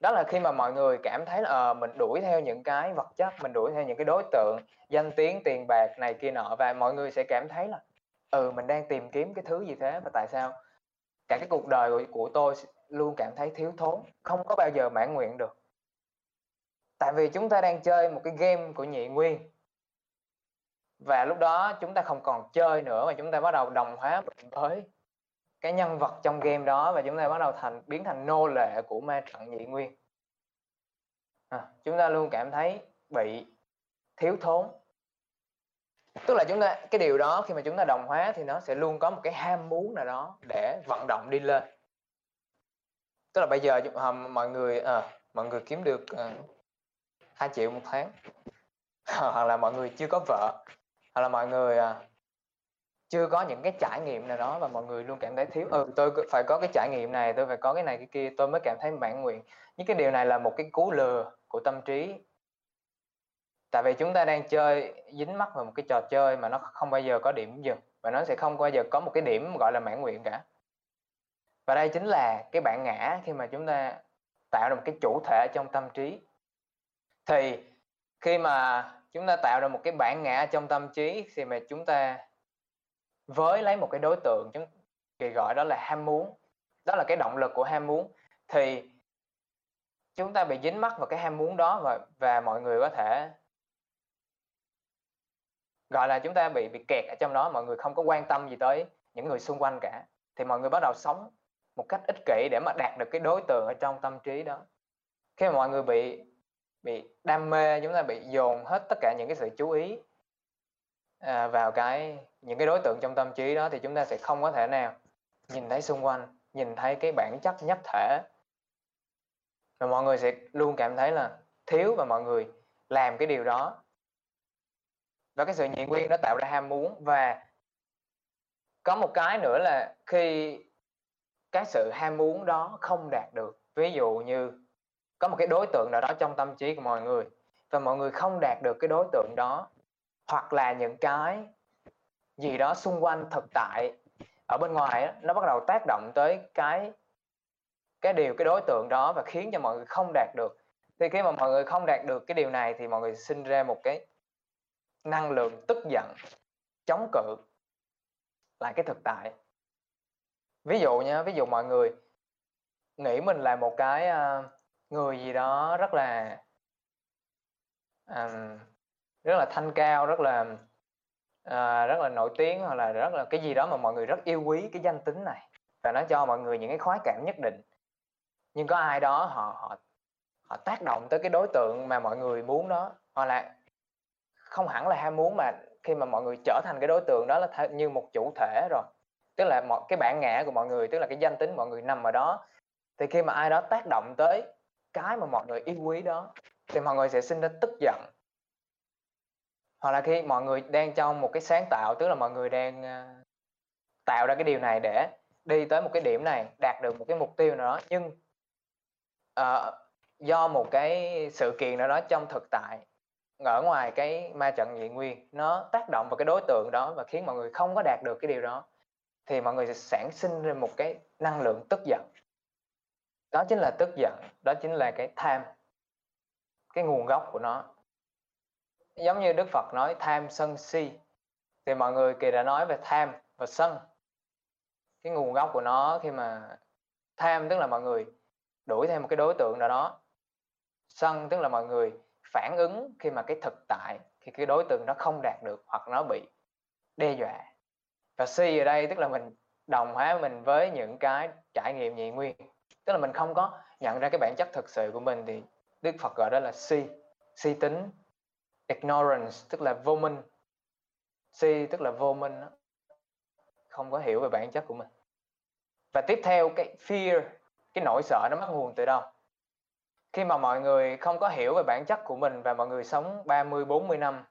Đó là khi mà mọi người cảm thấy là à, mình đuổi theo những cái vật chất mình đuổi theo những cái đối tượng danh tiếng tiền bạc này kia nọ và mọi người sẽ cảm thấy là ừ mình đang tìm kiếm cái thứ gì thế và tại sao? Cả cái cuộc đời của, của tôi luôn cảm thấy thiếu thốn không có bao giờ mãn nguyện được. Tại vì chúng ta đang chơi một cái game của nhị nguyên và lúc đó chúng ta không còn chơi nữa mà chúng ta bắt đầu đồng hóa với cái nhân vật trong game đó và chúng ta bắt đầu thành biến thành nô lệ của ma trận nhị nguyên. À, chúng ta luôn cảm thấy bị thiếu thốn. Tức là chúng ta cái điều đó khi mà chúng ta đồng hóa thì nó sẽ luôn có một cái ham muốn nào đó để vận động đi lên. Tức là bây giờ à, mọi người à, mọi người kiếm được à, hai 2 triệu một tháng. [laughs] Hoặc là mọi người chưa có vợ hoặc là mọi người à. chưa có những cái trải nghiệm nào đó và mọi người luôn cảm thấy thiếu. Ừ tôi phải có cái trải nghiệm này, tôi phải có cái này, cái kia. Tôi mới cảm thấy mãn nguyện. Những cái điều này là một cái cú lừa của tâm trí. Tại vì chúng ta đang chơi, dính mắc vào một cái trò chơi mà nó không bao giờ có điểm dừng. Và nó sẽ không bao giờ có một cái điểm gọi là mãn nguyện cả. Và đây chính là cái bản ngã khi mà chúng ta tạo ra một cái chủ thể trong tâm trí. Thì khi mà chúng ta tạo ra một cái bản ngã trong tâm trí thì mà chúng ta với lấy một cái đối tượng chúng kỳ gọi đó là ham muốn. Đó là cái động lực của ham muốn. Thì chúng ta bị dính mắc vào cái ham muốn đó và và mọi người có thể gọi là chúng ta bị bị kẹt ở trong đó. Mọi người không có quan tâm gì tới những người xung quanh cả. Thì mọi người bắt đầu sống một cách ích kỷ để mà đạt được cái đối tượng ở trong tâm trí đó. Khi mà mọi người bị bị đam mê chúng ta bị dồn hết tất cả những cái sự chú ý à, vào cái những cái đối tượng trong tâm trí đó thì chúng ta sẽ không có thể nào nhìn thấy xung quanh nhìn thấy cái bản chất nhất thể. Và mọi người sẽ luôn cảm thấy là thiếu và mọi người làm cái điều đó. Và cái sự nhị nguyên nó tạo ra ham muốn và có một cái nữa là khi cái sự ham muốn đó không đạt được ví dụ như có một cái đối tượng nào đó trong tâm trí của mọi người và mọi người không đạt được cái đối tượng đó hoặc là những cái gì đó xung quanh thực tại ở bên ngoài nó bắt đầu tác động tới cái cái điều cái đối tượng đó và khiến cho mọi người không đạt được. Thì khi mà mọi người không đạt được cái điều này thì mọi người sinh ra một cái năng lượng tức giận chống cự lại cái thực tại. Ví dụ nha ví dụ mọi người nghĩ mình là một cái uh, người gì đó rất là um, rất là thanh cao rất là uh, rất là nổi tiếng hoặc là rất là cái gì đó mà mọi người rất yêu quý cái danh tính này. Và nó cho mọi người những cái khoái cảm nhất định. Nhưng có ai đó họ họ họ tác động tới cái đối tượng mà mọi người muốn đó. Hoặc là không hẳn là ham muốn mà khi mà mọi người trở thành cái đối tượng đó là như một chủ thể rồi. Tức là một cái bản ngã của mọi người tức là cái danh tính mọi người nằm ở đó. Thì khi mà ai đó tác động tới cái mà mọi người yêu quý đó thì mọi người sẽ sinh ra tức giận. Hoặc là khi mọi người đang trong một cái sáng tạo tức là mọi người đang à, tạo ra cái điều này để đi tới một cái điểm này đạt được một cái mục tiêu nào đó. Nhưng uh, do một cái sự kiện nào đó trong thực tại ở ngoài cái ma trận nhị nguyên nó tác động vào cái đối tượng đó và khiến mọi người không có đạt được cái điều đó thì mọi người sẽ sản sinh ra một cái năng lượng tức giận đó chính là tức giận, đó chính là cái tham, cái nguồn gốc của nó. Giống như đức phật nói, tham sân si. Thì mọi người kỳ đã nói về tham và sân. Cái nguồn gốc của nó khi mà tham tức là mọi người đuổi theo một cái đối tượng nào đó. Sân tức là mọi người phản ứng khi mà cái thực tại, khi cái đối tượng nó không đạt được hoặc nó bị đe dọa. Và si ở đây tức là mình đồng hóa mình với những cái trải nghiệm nhị nguyên tức là mình không có nhận ra cái bản chất thực sự của mình thì đức phật gọi đó là si. Si tính ignorance tức là vô minh. Si tức là vô minh không có hiểu về bản chất của mình. Và tiếp theo cái fear cái nỗi sợ nó bắt nguồn từ đâu? Khi mà mọi người không có hiểu về bản chất của mình và mọi người sống 30 40 năm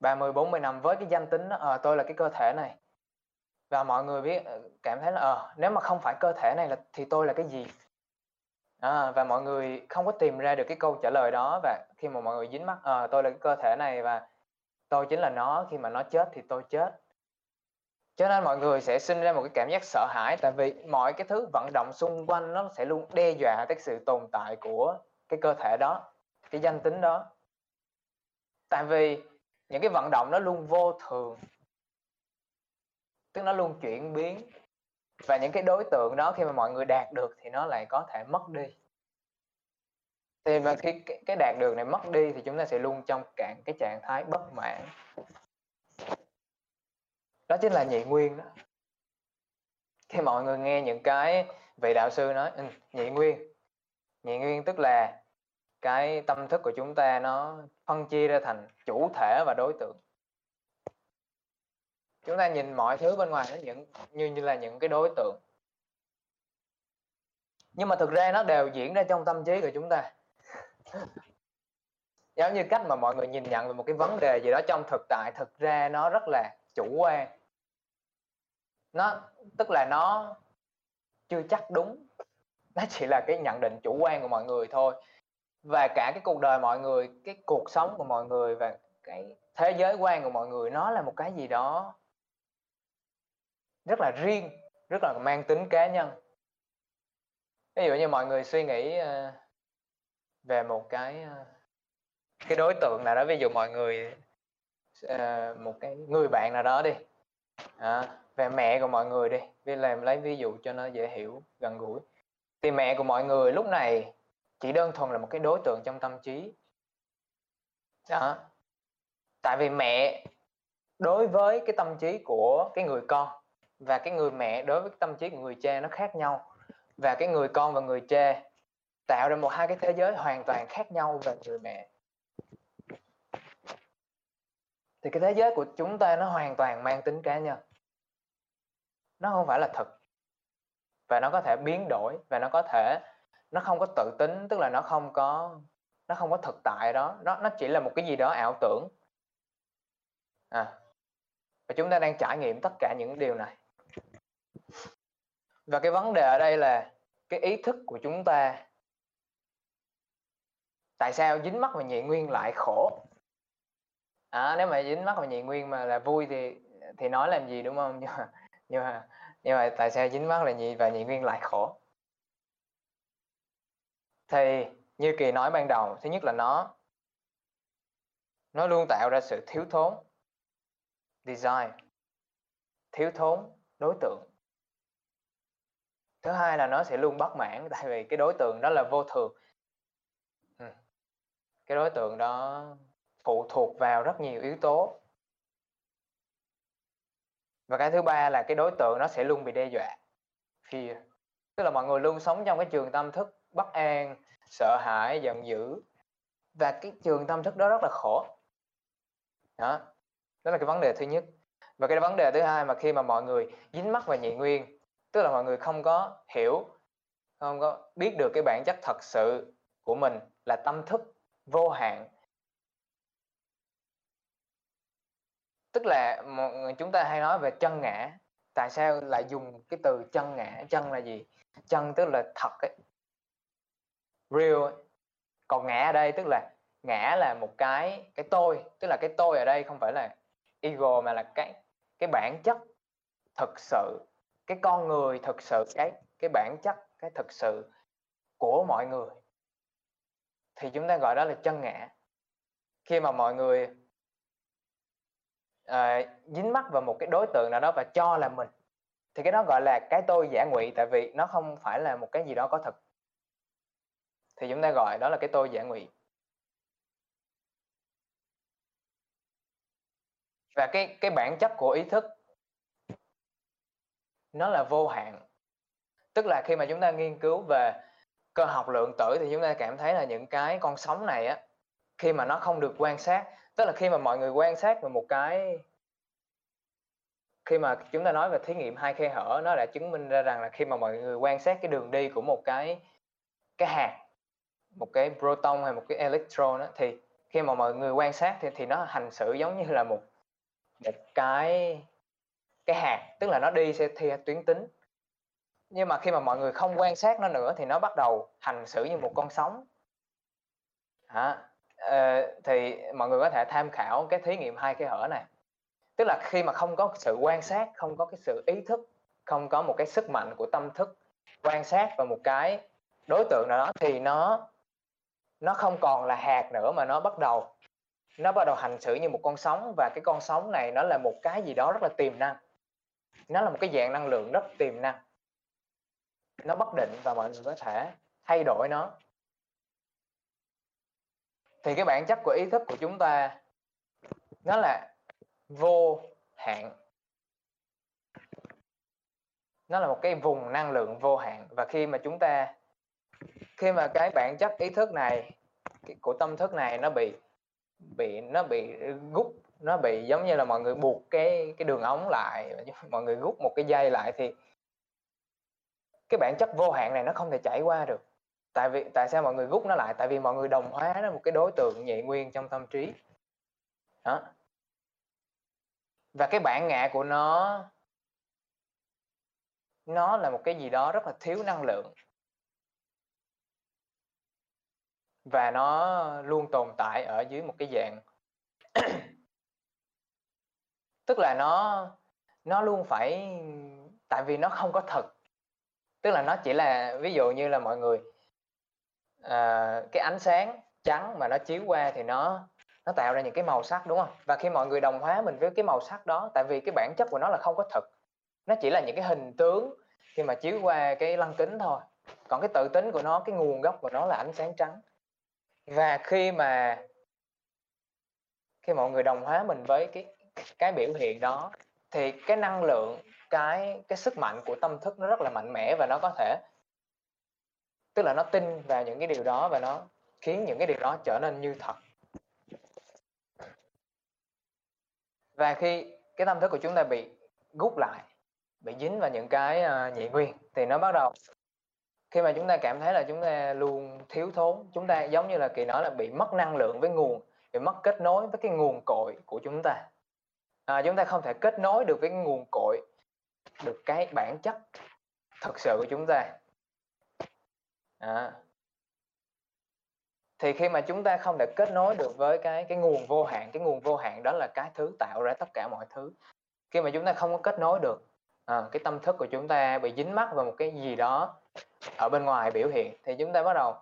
30 40 năm với cái danh tính đó, à, tôi là cái cơ thể này và mọi người biết ờ, cảm thấy là à, nếu mà không phải cơ thể này là thì tôi là cái gì? À, và mọi người không có tìm ra được cái câu trả lời đó. Và khi mà mọi người dính mắt à, tôi là cái cơ thể này và tôi chính là nó. Khi mà nó chết thì tôi chết. Cho nên mọi người sẽ sinh ra một cái cảm giác sợ hãi. Tại vì mọi cái thứ vận động xung quanh nó sẽ luôn đe dọa tới sự tồn tại của cái cơ thể đó cái danh tính đó. Tại vì những cái vận động nó luôn vô thường tức nó luôn chuyển biến. Và những cái đối tượng đó khi mà mọi người đạt được thì nó lại có thể mất đi. Thì mà khi cái đạt được này mất đi thì chúng ta sẽ luôn trong cạn cái trạng thái bất mãn. Đó chính là nhị nguyên đó. Khi mọi người nghe những cái vị đạo sư nói ừ, nhị nguyên. Nhị nguyên tức là cái tâm thức của chúng ta nó phân chia ra thành chủ thể và đối tượng chúng ta nhìn mọi thứ bên ngoài nó những, như như là những cái đối tượng. Nhưng mà thực ra nó đều diễn ra trong tâm trí của chúng ta. [laughs] Giống như cách mà mọi người nhìn nhận về một cái vấn đề gì đó trong thực tại, thực ra nó rất là chủ quan. Nó, tức là nó chưa chắc đúng. Nó chỉ là cái nhận định chủ quan của mọi người thôi. Và cả cái cuộc đời mọi người, cái cuộc sống của mọi người và cái thế giới quan của mọi người, nó là một cái gì đó rất là riêng rất là mang tính cá nhân. Ví dụ như mọi người suy nghĩ ờ, về một cái ờ, cái đối tượng nào đó ví dụ mọi người ờ, một cái người bạn nào đó đi à, về mẹ của mọi người đi vì làm lấy ví dụ cho nó dễ hiểu gần gũi. Thì mẹ của mọi người lúc này chỉ đơn thuần là một cái đối tượng trong tâm trí. Đó. Tại vì mẹ đối với cái tâm trí của cái người con và cái người mẹ đối với tâm trí của người cha nó khác nhau. Và cái người con và người cha tạo ra một hai cái thế giới hoàn toàn khác nhau về người mẹ. Thì cái thế giới của chúng ta nó hoàn toàn mang tính cá nhân. Nó không phải là thực và nó có thể biến đổi, và nó có thể, nó không có tự tính, tức là nó không có, nó không có thực tại đó. Nó nó chỉ là một cái gì đó ảo tưởng. À và chúng ta đang trải nghiệm tất cả những điều này và cái vấn đề ở đây là cái ý thức của chúng ta tại sao dính mắc vào nhị nguyên lại khổ? À, nếu mà dính mắc vào nhị nguyên mà là vui thì thì nói làm gì đúng không? [laughs] Nhưng mà nhưng mà nhưng mà tại sao dính mắc là nhị và nhị nguyên lại khổ? Thì như kỳ nói ban đầu thứ nhất là nó nó luôn tạo ra sự thiếu thốn design thiếu thốn đối tượng thứ hai là nó sẽ luôn bất mãn, tại vì cái đối tượng đó là vô thường. Ừ. cái đối tượng đó phụ thuộc vào rất nhiều yếu tố. Và cái thứ ba là cái đối tượng nó sẽ luôn bị đe dọa, fear. Tức là mọi người luôn sống trong cái trường tâm thức bất an, sợ hãi, giận dữ. Và cái trường tâm thức đó rất là khổ. Đó. Đó là cái vấn đề thứ nhất. Và cái vấn đề thứ hai mà khi mà mọi người dính mắc vào nhị nguyên tức là mọi người không có hiểu, không có biết được cái bản chất thật sự của mình là tâm thức vô hạn. Tức là chúng ta hay nói về chân ngã. Tại sao lại dùng cái từ chân ngã? Chân là gì? Chân tức là thật ấy. Real ấy. còn ngã ở đây tức là ngã là một cái cái tôi. Tức là cái tôi ở đây không phải là ego mà là cái cái bản chất thực sự cái con người thực sự cái cái bản chất cái thực sự của mọi người thì chúng ta gọi đó là chân ngã. Khi mà mọi người uh, dính mắc vào một cái đối tượng nào đó và cho là mình thì cái đó gọi là cái tôi giả ngụy tại vì nó không phải là một cái gì đó có thật. Thì chúng ta gọi đó là cái tôi giả ngụy. Và cái cái bản chất của ý thức nó là vô hạn. Tức là khi mà chúng ta nghiên cứu về cơ học lượng tử thì chúng ta cảm thấy là những cái con sóng này á khi mà nó không được quan sát tức là khi mà mọi người quan sát về một cái khi mà chúng ta nói về thí nghiệm hai khe hở nó đã chứng minh ra rằng là khi mà mọi người quan sát cái đường đi của một cái cái hạt một cái proton hay một cái electron đó, thì khi mà mọi người quan sát thì thì nó hành xử giống như là một một cái cái hạt tức là nó đi sẽ theo tuyến tính. Nhưng mà khi mà mọi người không quan sát nó nữa thì nó bắt đầu hành xử như một con sóng. À, thì mọi người có thể tham khảo cái thí nghiệm hai cái hở này. Tức là khi mà không có sự quan sát không có cái sự ý thức không có một cái sức mạnh của tâm thức quan sát vào một cái đối tượng nào đó thì nó nó không còn là hạt nữa mà nó bắt đầu nó bắt đầu hành xử như một con sóng. Và cái con sóng này nó là một cái gì đó rất là tiềm năng nó là một cái dạng năng lượng rất tiềm năng. Nó bất định và mọi người có thể thay đổi nó. Thì cái bản chất của ý thức của chúng ta, nó là vô hạn. Nó là một cái vùng năng lượng vô hạn. Và khi mà chúng ta, khi mà cái bản chất ý thức này của tâm thức này nó bị bị, nó bị gút nó bị giống như là mọi người buộc cái cái đường ống lại mọi người rút một cái dây lại thì cái bản chất vô hạn này nó không thể chảy qua được. Tại vì, tại sao mọi người rút nó lại? Tại vì mọi người đồng hóa nó một cái đối tượng nhị nguyên trong tâm trí. Đó. Và cái bản ngã của nó nó là một cái gì đó rất là thiếu năng lượng. Và nó luôn tồn tại ở dưới một cái dạng tức là nó nó luôn phải tại vì nó không có thật. Tức là nó chỉ là ví dụ như là mọi người à, cái ánh sáng trắng mà nó chiếu qua thì nó nó tạo ra những cái màu sắc đúng không? Và khi mọi người đồng hóa mình với cái màu sắc đó tại vì cái bản chất của nó là không có thật. Nó chỉ là những cái hình tướng khi mà chiếu qua cái lăng kính thôi. Còn cái tự tính của nó cái nguồn gốc của nó là ánh sáng trắng. Và khi mà khi mọi người đồng hóa mình với cái cái biểu hiện đó thì cái năng lượng cái cái sức mạnh của tâm thức nó rất là mạnh mẽ và nó có thể tức là nó tin vào những cái điều đó và nó khiến những cái điều đó trở nên như thật. Và khi cái tâm thức của chúng ta bị gút lại bị dính vào những cái uh, nhị nguyên thì nó bắt đầu khi mà chúng ta cảm thấy là chúng ta luôn thiếu thốn chúng ta giống như là kỳ nói là bị mất năng lượng với nguồn bị mất kết nối với cái nguồn cội của chúng ta à, chúng ta không thể kết nối được với nguồn cội được cái bản chất thật sự của chúng ta. À. thì khi mà chúng ta không thể kết nối được với cái cái nguồn vô hạn cái nguồn vô hạn đó là cái thứ tạo ra tất cả mọi thứ. Khi mà chúng ta không có kết nối được à, cái tâm thức của chúng ta bị dính mắc vào một cái gì đó ở bên ngoài biểu hiện thì chúng ta bắt đầu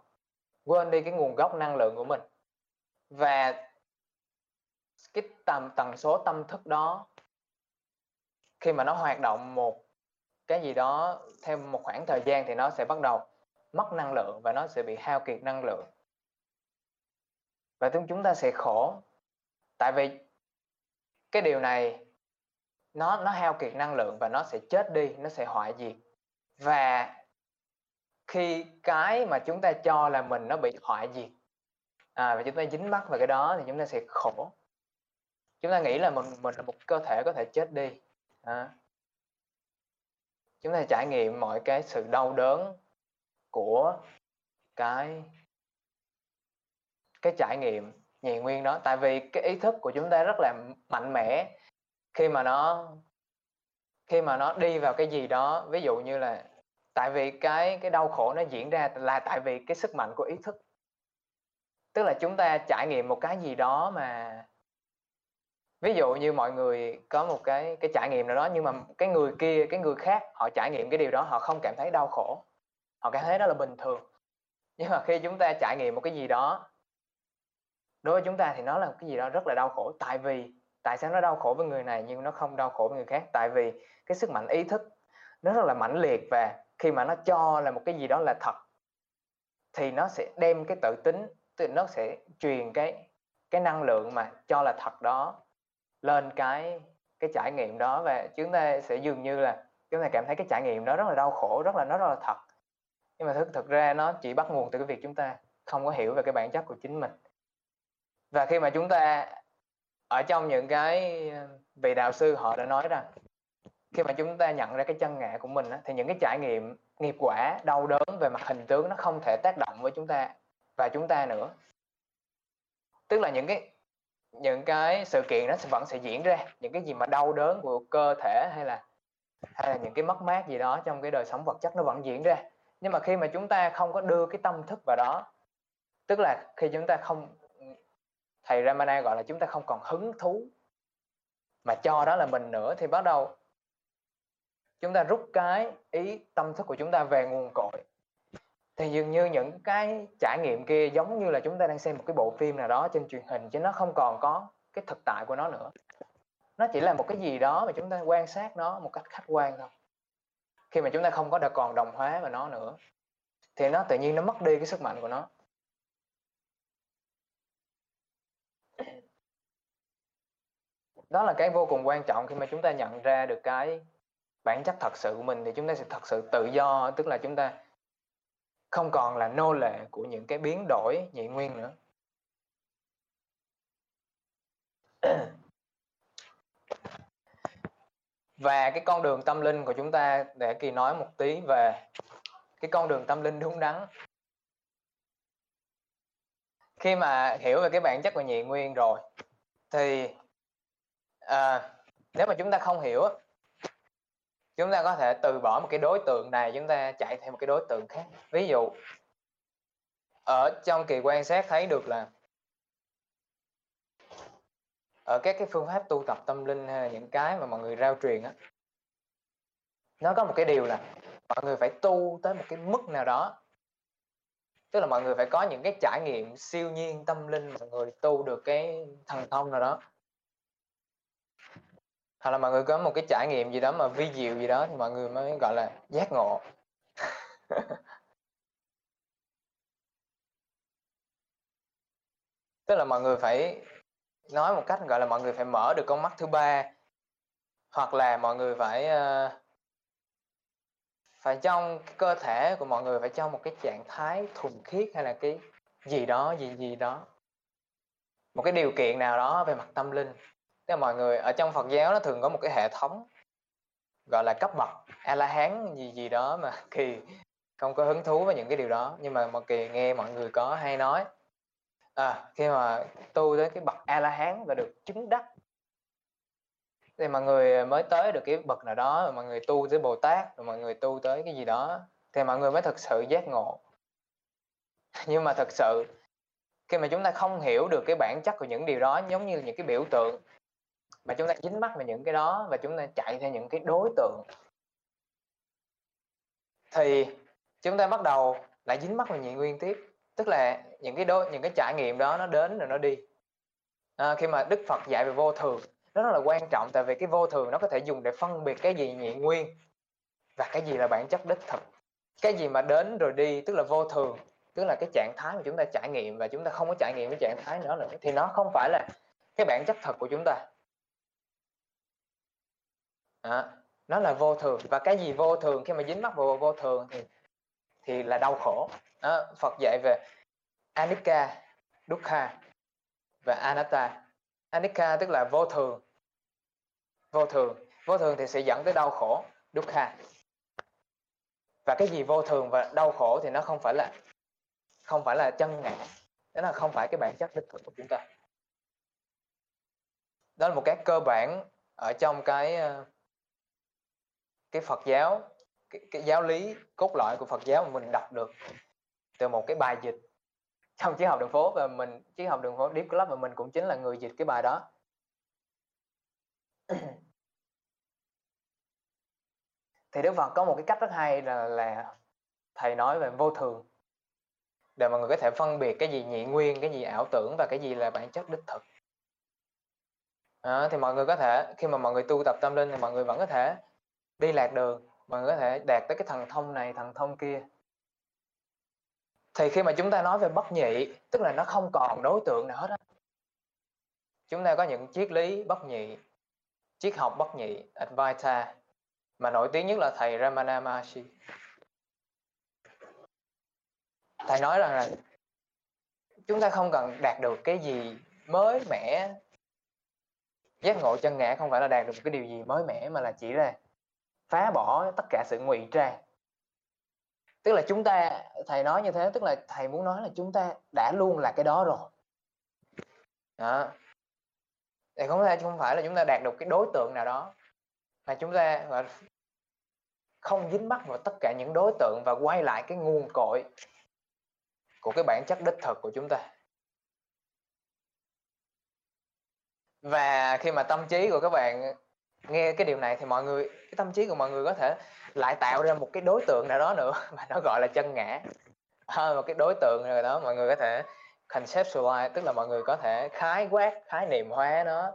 quên đi cái nguồn gốc năng lượng của mình. Và cái tầm tần số tâm thức đó khi mà nó hoạt động một cái gì đó theo một khoảng thời gian thì nó sẽ bắt đầu mất năng lượng và nó sẽ bị hao kiệt năng lượng. Và chúng ta sẽ khổ. Tại vì cái điều này nó nó hao kiệt năng lượng và nó sẽ chết đi nó sẽ hoại diệt. Và khi cái mà chúng ta cho là mình nó bị hoại diệt à, và chúng ta dính mắc vào cái đó thì chúng ta sẽ khổ chúng ta nghĩ là mình mình là một cơ thể có thể chết đi. À. chúng ta trải nghiệm mọi cái sự đau đớn của cái cái trải nghiệm nhị nguyên đó. Tại vì cái ý thức của chúng ta rất là mạnh mẽ khi mà nó, khi mà nó đi vào cái gì đó. Ví dụ như là tại vì cái cái đau khổ nó diễn ra là tại vì cái sức mạnh của ý thức. Tức là chúng ta trải nghiệm một cái gì đó mà ví dụ như mọi người có một cái cái trải nghiệm nào đó, nhưng mà cái người kia, cái người khác họ trải nghiệm cái điều đó, họ không cảm thấy đau khổ. Họ cảm thấy đó là bình thường. Nhưng mà khi chúng ta trải nghiệm một cái gì đó, đối với chúng ta thì nó là cái gì đó rất là đau khổ. Tại vì, tại sao nó đau khổ với người này nhưng nó không đau khổ với người khác? Tại vì cái sức mạnh ý thức nó rất là mãnh liệt và khi mà nó cho là một cái gì đó là thật, thì nó sẽ đem cái tự tính nó sẽ truyền cái cái năng lượng mà cho là thật đó lên cái cái trải nghiệm đó và chúng ta sẽ dường như là chúng ta cảm thấy cái trải nghiệm đó rất là đau khổ rất là nó rất là thật. Nhưng mà thực thực ra nó chỉ bắt nguồn từ cái việc chúng ta không có hiểu về cái bản chất của chính mình. Và khi mà chúng ta ở trong những cái ờ, vị đạo sư họ đã nói rằng khi mà chúng ta nhận ra cái chân ngã của mình á, thì những cái trải nghiệm nghiệp quả đau đớn về mặt hình tướng nó không thể tác động với chúng ta và chúng ta nữa. Tức là những cái những cái sự kiện nó vẫn sẽ diễn ra, những cái gì mà đau đớn của cơ thể hay là hay là những cái mất mát gì đó trong cái đời sống vật chất nó vẫn diễn ra. Nhưng mà khi mà chúng ta không có đưa cái tâm thức vào đó, tức là khi chúng ta không, thầy Ramana gọi là chúng ta không còn hứng thú mà cho đó là mình nữa, thì bắt đầu chúng ta rút cái ý tâm thức của chúng ta về nguồn cội thì dường như những cái trải nghiệm kia giống như là chúng ta đang xem một cái bộ phim nào đó trên truyền hình, chứ nó không còn có cái thực tại của nó nữa. Nó chỉ là một cái gì đó mà chúng ta quan sát nó một cách khách quan thôi. Khi mà chúng ta không có được còn đồng hóa vào nó nữa, thì nó tự nhiên nó mất đi cái sức mạnh của nó. Đó là cái vô cùng quan trọng khi mà chúng ta nhận ra được cái bản chất thật sự của mình, thì chúng ta sẽ thật sự tự do, tức là chúng ta không còn là nô lệ của những cái biến đổi nhị nguyên nữa. [clears throat] Và cái con đường tâm linh của chúng ta để kỳ nói một tí về cái con đường tâm linh đúng đắn. Khi mà hiểu về cái bản chất của nhị nguyên rồi thì à, nếu mà chúng ta không hiểu chúng ta có thể từ bỏ một cái đối tượng này, chúng ta chạy theo một cái đối tượng khác. Ví dụ, ở trong kỳ quan sát thấy được là ở các cái phương pháp tu tập tâm linh hay là những cái mà mọi người rao truyền á, nó có một cái điều là mọi người phải tu tới một cái mức nào đó. Tức là mọi người phải có những cái trải nghiệm siêu nhiên tâm linh mọi người tu được cái thần thông nào đó hoặc là mọi người có một cái trải nghiệm gì đó mà vi diệu gì đó thì mọi người mới gọi là giác ngộ. [laughs] Tức là mọi người phải nói một cách gọi là mọi người phải mở được con mắt thứ ba. Hoặc là mọi người phải uh, phải trong cơ thể của mọi người phải trong một cái trạng thái thuần khiết hay là cái gì đó gì gì đó. Một cái điều kiện nào đó về mặt tâm linh tức là mọi người ở trong Phật giáo nó thường có một cái hệ thống gọi là cấp bậc a la hán gì gì đó mà [laughs] kỳ không có hứng thú với những cái điều đó. Nhưng mà một kỳ nghe mọi người có hay nói. À, khi mà tu tới cái bậc a la hán và được chứng đắc thì mọi người mới tới được cái bậc nào đó rồi mọi người tu tới bồ tát rồi mọi người tu tới cái gì đó thì mọi người mới thực sự giác ngộ. [laughs] Nhưng mà thật sự khi mà chúng ta không hiểu được cái bản chất của những điều đó giống như những cái biểu tượng mà chúng ta dính mắc vào những cái đó và chúng ta chạy theo những cái đối tượng. Thì chúng ta bắt đầu lại dính mắc vào nhị nguyên tiếp tức là những cái đối những cái trải nghiệm đó nó đến rồi nó đi. À, khi mà đức phật dạy về vô thường nó rất là quan trọng tại vì cái vô thường nó có thể dùng để phân biệt cái gì nhị nguyên và cái gì là bản chất đích thực. Cái gì mà đến rồi đi tức là vô thường tức là cái trạng thái mà chúng ta trải nghiệm và chúng ta không có trải nghiệm cái trạng thái nữa nữa thì nó không phải là cái bản chất thật của chúng ta à, nó là vô thường. Và cái gì vô thường? Khi mà dính mắc vào vô thường thì thì là đau khổ. Đó, Phật dạy về anicca dukkha và anatta. Anicca tức là vô thường. Vô thường. Vô thường thì sẽ dẫn tới đau khổ dukkha. Và cái gì vô thường và đau khổ thì nó không phải là không phải là chân ngã. Đó là không phải cái bản chất đích thực của chúng ta. Đó là một cái cơ bản ở trong cái ờ, cái Phật giáo cái, cái giáo lý cốt lõi của Phật giáo mà mình đọc được từ một cái bài dịch trong triết học đường phố và mình triết học đường phố Deep Club và mình cũng chính là người dịch cái bài đó. [clears throat] Thì Đức Phật có một cái cách rất hay là là thầy nói về vô thường để mọi người có thể phân biệt cái gì nhị nguyên cái gì ảo tưởng và cái gì là bản chất đích thực. À, thì mọi người có thể khi mà mọi người tu tập tâm linh thì mọi người vẫn có thể đi lạc đường mọi người có thể đạt tới cái thần thông này, thần thông kia. Thì khi mà chúng ta nói về bất nhị, tức là nó không còn đối tượng nào hết á. Chúng ta có những triết lý bất nhị, triết học bất nhị, Advaita, mà nổi tiếng nhất là thầy Ramana Maharshi. Thầy nói rằng là chúng ta không cần đạt được cái gì mới mẻ. Giác ngộ chân ngã không phải là đạt được cái điều gì mới mẻ mà là chỉ là phá bỏ tất cả sự ngụy trang. Tức là chúng ta, thầy nói như thế, tức là thầy muốn nói là chúng ta đã luôn là cái đó rồi. Đó. Thì không phải không phải là chúng ta đạt được cái đối tượng nào đó mà chúng ta không dính mắc vào tất cả những đối tượng và quay lại cái nguồn cội của cái bản chất đích thực của chúng ta? Và khi mà tâm trí của các bạn nghe cái điều này thì mọi người cái tâm trí của mọi người có thể lại tạo ra một cái đối tượng nào đó nữa [laughs] mà nó gọi là chân ngã. À, một cái đối tượng nào đó mọi người có thể conceptualize tức là mọi người có thể khái quát khái niệm hóa nó.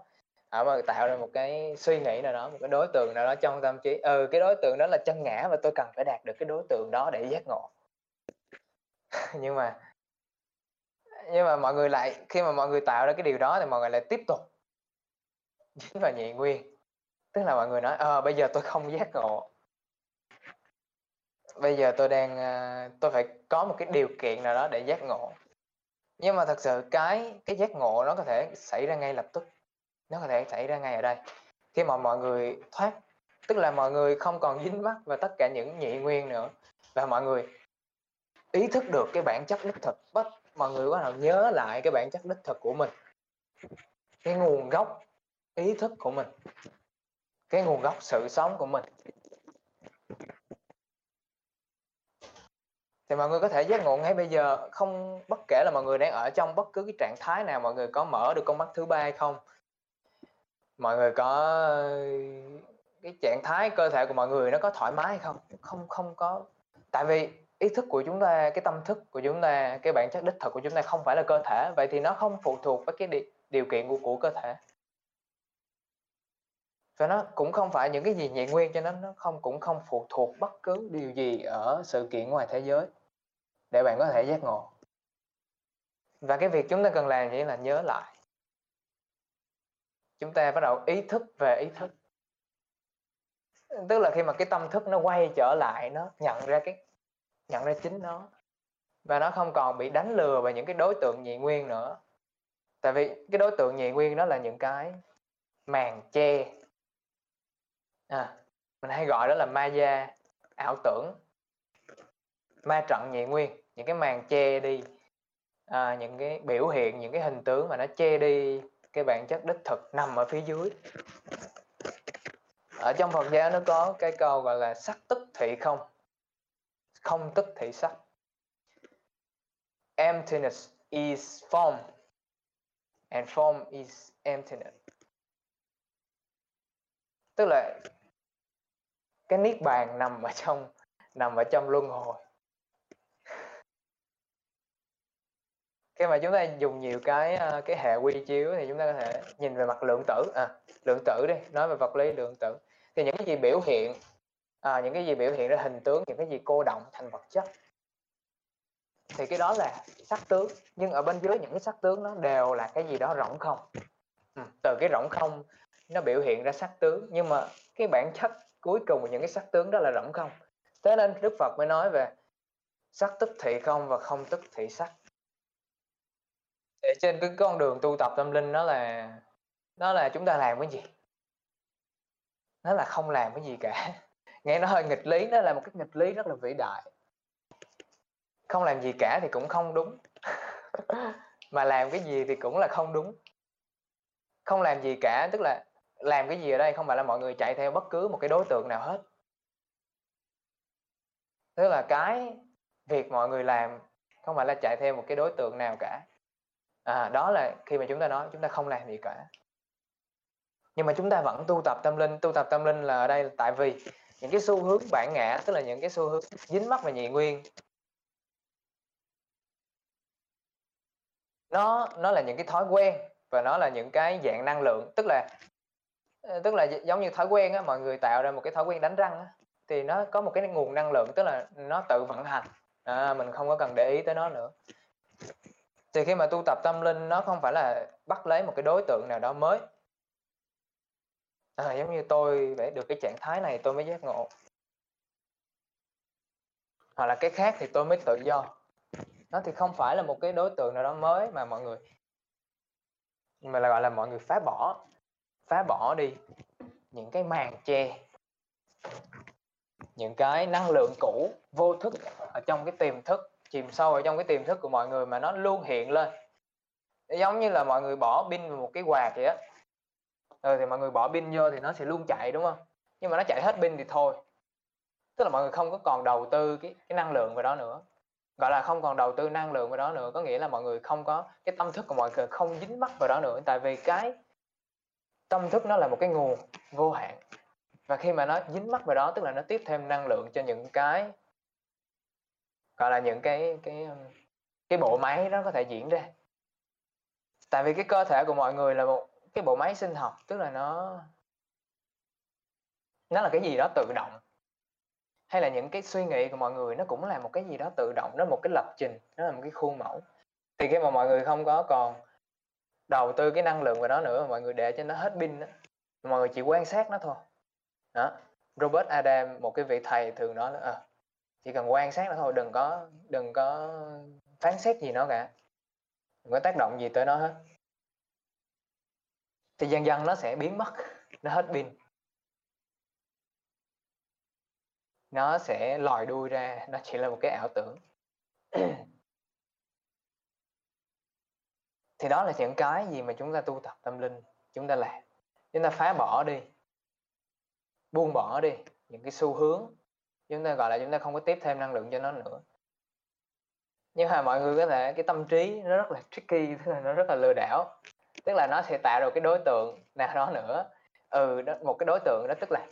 À, mà tạo ra một cái suy nghĩ nào đó một cái đối tượng nào đó trong tâm trí. Ừ cái đối tượng đó là chân ngã và tôi cần phải đạt được cái đối tượng đó để giác ngộ. [laughs] Nhưng mà nhưng mà mọi người lại khi mà mọi người tạo ra cái điều đó thì mọi người lại tiếp tục. Dính vào nhị nguyên tức là mọi người nói ờ bây giờ tôi không giác ngộ. Bây giờ tôi đang ờ, tôi phải có một cái điều kiện nào đó để giác ngộ. Nhưng mà thật sự cái cái giác ngộ nó có thể xảy ra ngay lập tức. Nó có thể xảy ra ngay ở đây. Khi mà mọi người thoát, tức là mọi người không còn dính mắc vào tất cả những nhị nguyên nữa, và mọi người ý thức được cái bản chất đích thực, bắt mọi người bắt đầu nhớ lại cái bản chất đích thực của mình, cái nguồn gốc, ý thức của mình cái nguồn gốc sự sống của mình. Thì mọi người có thể giác ngộ ngay bây giờ, không bất kể là mọi người đang ở trong bất cứ cái trạng thái nào, mọi người có mở được con mắt thứ ba hay không. Mọi người có, cái trạng thái cơ thể của mọi người nó có thoải mái hay không? Không không có. Tại vì ý thức của chúng ta, cái tâm thức của chúng ta, cái bản chất đích thực của chúng ta không phải là cơ thể, vậy thì nó không phụ thuộc với cái điều kiện của của cơ thể cho nó cũng không phải những cái gì nhẹ nguyên, cho nên nó không, cũng không phụ thuộc bất cứ điều gì ở sự kiện ngoài thế giới để bạn có thể giác ngộ. Và cái việc chúng ta cần làm chỉ là nhớ lại. Chúng ta bắt đầu ý thức về ý thức. Tức là khi mà cái tâm thức nó quay trở lại, nó nhận ra cái, nhận ra chính nó. Và nó không còn bị đánh lừa bởi những cái đối tượng nhị nguyên nữa. Tại vì cái đối tượng nhị nguyên đó là những cái màn che à, mình hay gọi đó là maya ảo tưởng. Ma trận nhị nguyên những cái màn che đi à, những cái biểu hiện những cái hình tướng mà nó che đi cái bản chất đích thực nằm ở phía dưới. Ở trong Phật giáo nó có cái câu gọi là sắc tức thị không không tức thị sắc. Emptiness is form and form is emptiness. Tức là cái niết bàn nằm ở trong nằm ở trong luân hồi. Khi mà chúng ta dùng nhiều cái ờ, cái hệ quy chiếu thì chúng ta có thể nhìn về mặt lượng tử à lượng tử đi nói về vật lý lượng tử. Thì những cái gì biểu hiện à, những cái gì biểu hiện ra hình tướng những cái gì cô động thành vật chất. Thì cái đó là sắc tướng nhưng ở bên dưới những cái sắc tướng nó đều là cái gì đó rỗng không. Ừ, từ cái rỗng không nó biểu hiện ra sắc tướng nhưng mà cái bản chất cuối cùng của những cái sắc tướng đó là rỗng không? Thế nên đức phật mới nói về sắc tức thị không và không tức thị sắc. Để trên cái con đường tu tập tâm linh đó là nó là chúng ta làm cái gì? Nó là không làm cái gì cả. [laughs] Nghe nó hơi nghịch lý, nó là một cái nghịch lý rất là vĩ đại. Không làm gì cả thì cũng không đúng. [laughs] Mà làm cái gì thì cũng là không đúng. Không làm gì cả, tức là làm cái gì ở đây không phải là mọi người chạy theo bất cứ một cái đối tượng nào hết. Tức là cái việc mọi người làm không phải là chạy theo một cái đối tượng nào cả. À, đó là khi mà chúng ta nói chúng ta không làm gì cả. Nhưng mà chúng ta vẫn tu tập tâm linh tu tập tâm linh là ở đây là tại vì những cái xu hướng bản ngã tức là những cái xu hướng dính mắc và nhị nguyên. Nó nó là những cái thói quen và nó là những cái dạng năng lượng tức là Ờ, tức là giống như thói quen á mọi người tạo ra một cái thói quen đánh răng á thì nó có một cái nguồn năng lượng tức là nó tự vận hành. À, mình không có cần để ý tới nó nữa. Thì khi mà tu tập tâm linh nó không phải là bắt lấy một cái đối tượng nào đó mới. À, giống như tôi để được cái trạng thái này tôi mới giác ngộ. Hoặc là cái khác thì tôi mới tự do. Nó thì không phải là một cái đối tượng nào đó mới mà mọi người mà là gọi là mọi người phá bỏ phá bỏ đi những cái màn che, những cái năng lượng cũ vô thức ở trong cái tiềm thức, chìm sâu ở trong cái tiềm thức của mọi người mà nó luôn hiện lên. Giống như là mọi người bỏ pin vào một cái quạt vậy á. Rồi thì mọi người bỏ pin vô thì nó sẽ luôn chạy, đúng không? Nhưng mà nó chạy hết pin thì thôi. Tức là mọi người không có còn đầu tư cái cái năng lượng vào đó nữa. Gọi là không còn đầu tư năng lượng vào đó nữa, có nghĩa là mọi người không có, cái tâm thức của mọi người không dính mắc vào đó nữa. Tại vì cái tâm thức nó là một cái nguồn, vô hạn. Và khi mà nó dính mắc vào đó, tức là nó tiếp thêm năng lượng cho những cái, gọi là những cái cái um, cái bộ máy đó có thể diễn ra. Tại vì cái cơ thể của mọi người là một cái bộ máy sinh học, tức là nó nó là cái gì đó tự động. Hay là những cái suy nghĩ của mọi người nó cũng là một cái gì đó tự động, nó là một cái lập trình, nó là một cái khuôn mẫu. Thì khi mà mọi người không có còn đầu tư cái năng lượng vào đó nữa mà mọi người để cho nó hết pin đó, mọi người chỉ quan sát nó thôi. Đó Robert Adam một cái vị thầy thường nói là à, chỉ cần quan sát nó thôi đừng có đừng có phán xét gì nó cả. Đừng có tác động gì tới nó hết. Thì dần dần nó sẽ biến mất nó hết pin. Nó sẽ lòi đuôi ra nó chỉ là một cái ảo tưởng. [clears throat] thì đó là những cái gì mà chúng ta tu tập tâm linh chúng ta làm. Chúng ta phá bỏ đi buông bỏ đi những cái xu hướng. Chúng ta gọi là chúng ta không có tiếp thêm năng lượng cho nó nữa. Nhưng mà mọi người có thể cái tâm trí nó rất là tricky tức là nó rất là lừa đảo. Tức là nó sẽ tạo ra cái đối tượng nào đó nữa. Ừ đó, một cái đối tượng đó tức là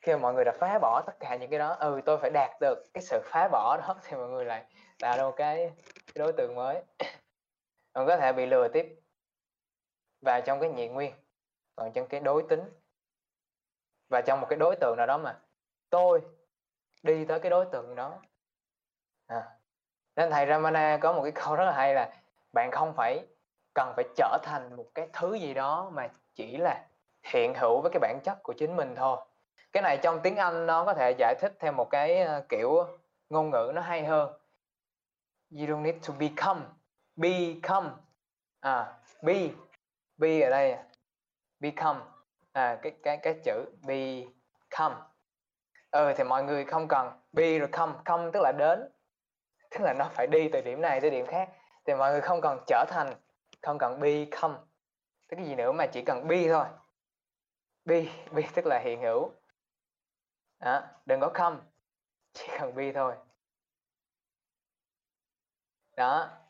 khi mà mọi người đã phá bỏ tất cả những cái đó ừ tôi phải đạt được cái sự phá bỏ đó [laughs] thì mọi người lại tạo ra một cái, cái đối tượng mới còn có thể bị lừa tiếp. Và trong cái nhị nguyên, còn trong cái đối tính. Và trong một cái đối tượng nào đó mà tôi đi tới cái đối tượng đó. À. nên thầy Ramana có một cái câu rất là hay là bạn không phải cần phải trở thành một cái thứ gì đó mà chỉ là hiện hữu với cái bản chất của chính mình thôi. Cái này trong tiếng Anh nó có thể giải thích theo một cái ờ, kiểu ngôn ngữ nó hay hơn. You don't need to become become. À be be ở đây à. become. À cái cái cái chữ become. Ừ thì mọi người không cần be rồi come. Come tức là đến. Tức là nó phải đi từ điểm này tới điểm khác. Thì mọi người không cần trở thành không cần become. Tức cái gì nữa mà chỉ cần be thôi. Be be tức là hiện hữu. Đó, đừng có come. Chỉ cần be thôi. Đó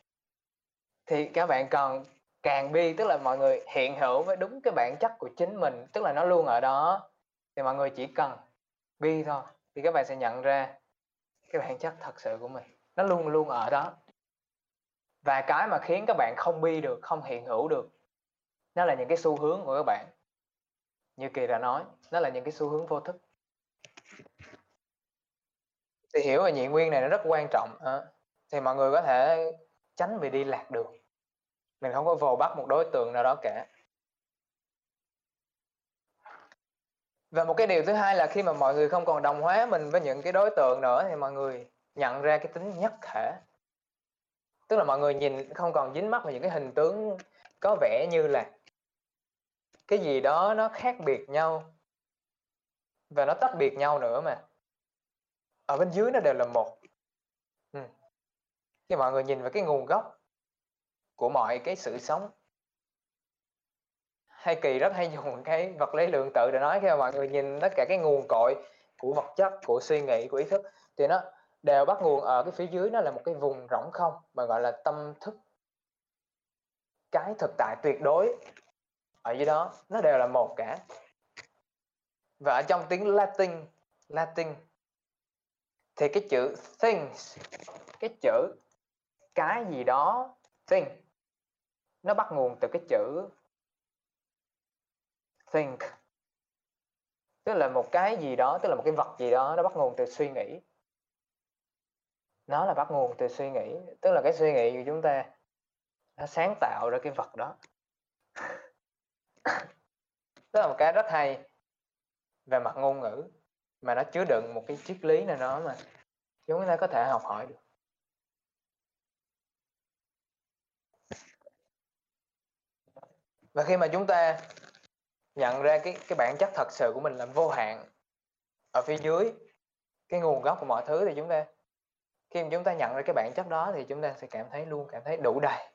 thì các bạn còn càng bi tức là mọi người hiện hữu với đúng cái bản chất của chính mình tức là nó luôn ở đó. Thì mọi người chỉ cần bi thôi thì các bạn sẽ nhận ra cái bản chất thật sự của mình. Nó luôn luôn ở đó. Và cái mà khiến các bạn không bi được không hiện hữu được nó là những cái xu hướng của các bạn. Như kỳ đã nói nó là những cái xu hướng vô thức. Thì hiểu về nhị nguyên này nó rất quan trọng à, thì mọi người có thể tránh bị đi lạc đường. Mình không có vồ bắt một đối tượng nào đó cả. Và một cái điều thứ hai là khi mà mọi người không còn đồng hóa mình với những cái đối tượng nữa thì mọi người nhận ra cái tính nhất thể. Tức là mọi người nhìn không còn dính mắt vào những cái hình tướng có vẻ như là cái gì đó nó khác biệt nhau. Và nó tách biệt nhau nữa mà. Ở bên dưới nó đều là một khi mọi người nhìn vào cái nguồn gốc của mọi cái sự sống, hay kỳ rất hay dùng cái vật lý lượng tự để nói khi mà mọi người nhìn tất cả cái nguồn cội của vật chất, của suy nghĩ, của ý thức, thì nó đều bắt nguồn ở cái phía dưới, nó là một cái vùng rỗng không mà gọi là tâm thức. Cái thực tại tuyệt đối ở dưới đó, nó đều là một cả. Và ở trong tiếng Latin Latin, thì cái chữ things, cái chữ cái gì đó thing nó bắt nguồn từ cái chữ think. Tức là một cái gì đó, tức là một cái vật gì đó, nó bắt nguồn từ suy nghĩ. Nó là bắt nguồn từ suy nghĩ. Tức là cái suy nghĩ của chúng ta, nó sáng tạo ra cái vật đó. [laughs] Tức là một cái rất hay về mặt ngôn ngữ, mà nó chứa đựng một cái triết lý nào đó mà chúng ta có thể học hỏi được. Và khi mà chúng ta nhận ra cái cái bản chất thật sự của mình là vô hạn ở phía dưới, cái nguồn gốc của mọi thứ, thì chúng ta, khi mà chúng ta nhận ra cái bản chất đó thì chúng ta sẽ cảm thấy luôn, cảm thấy đủ đầy.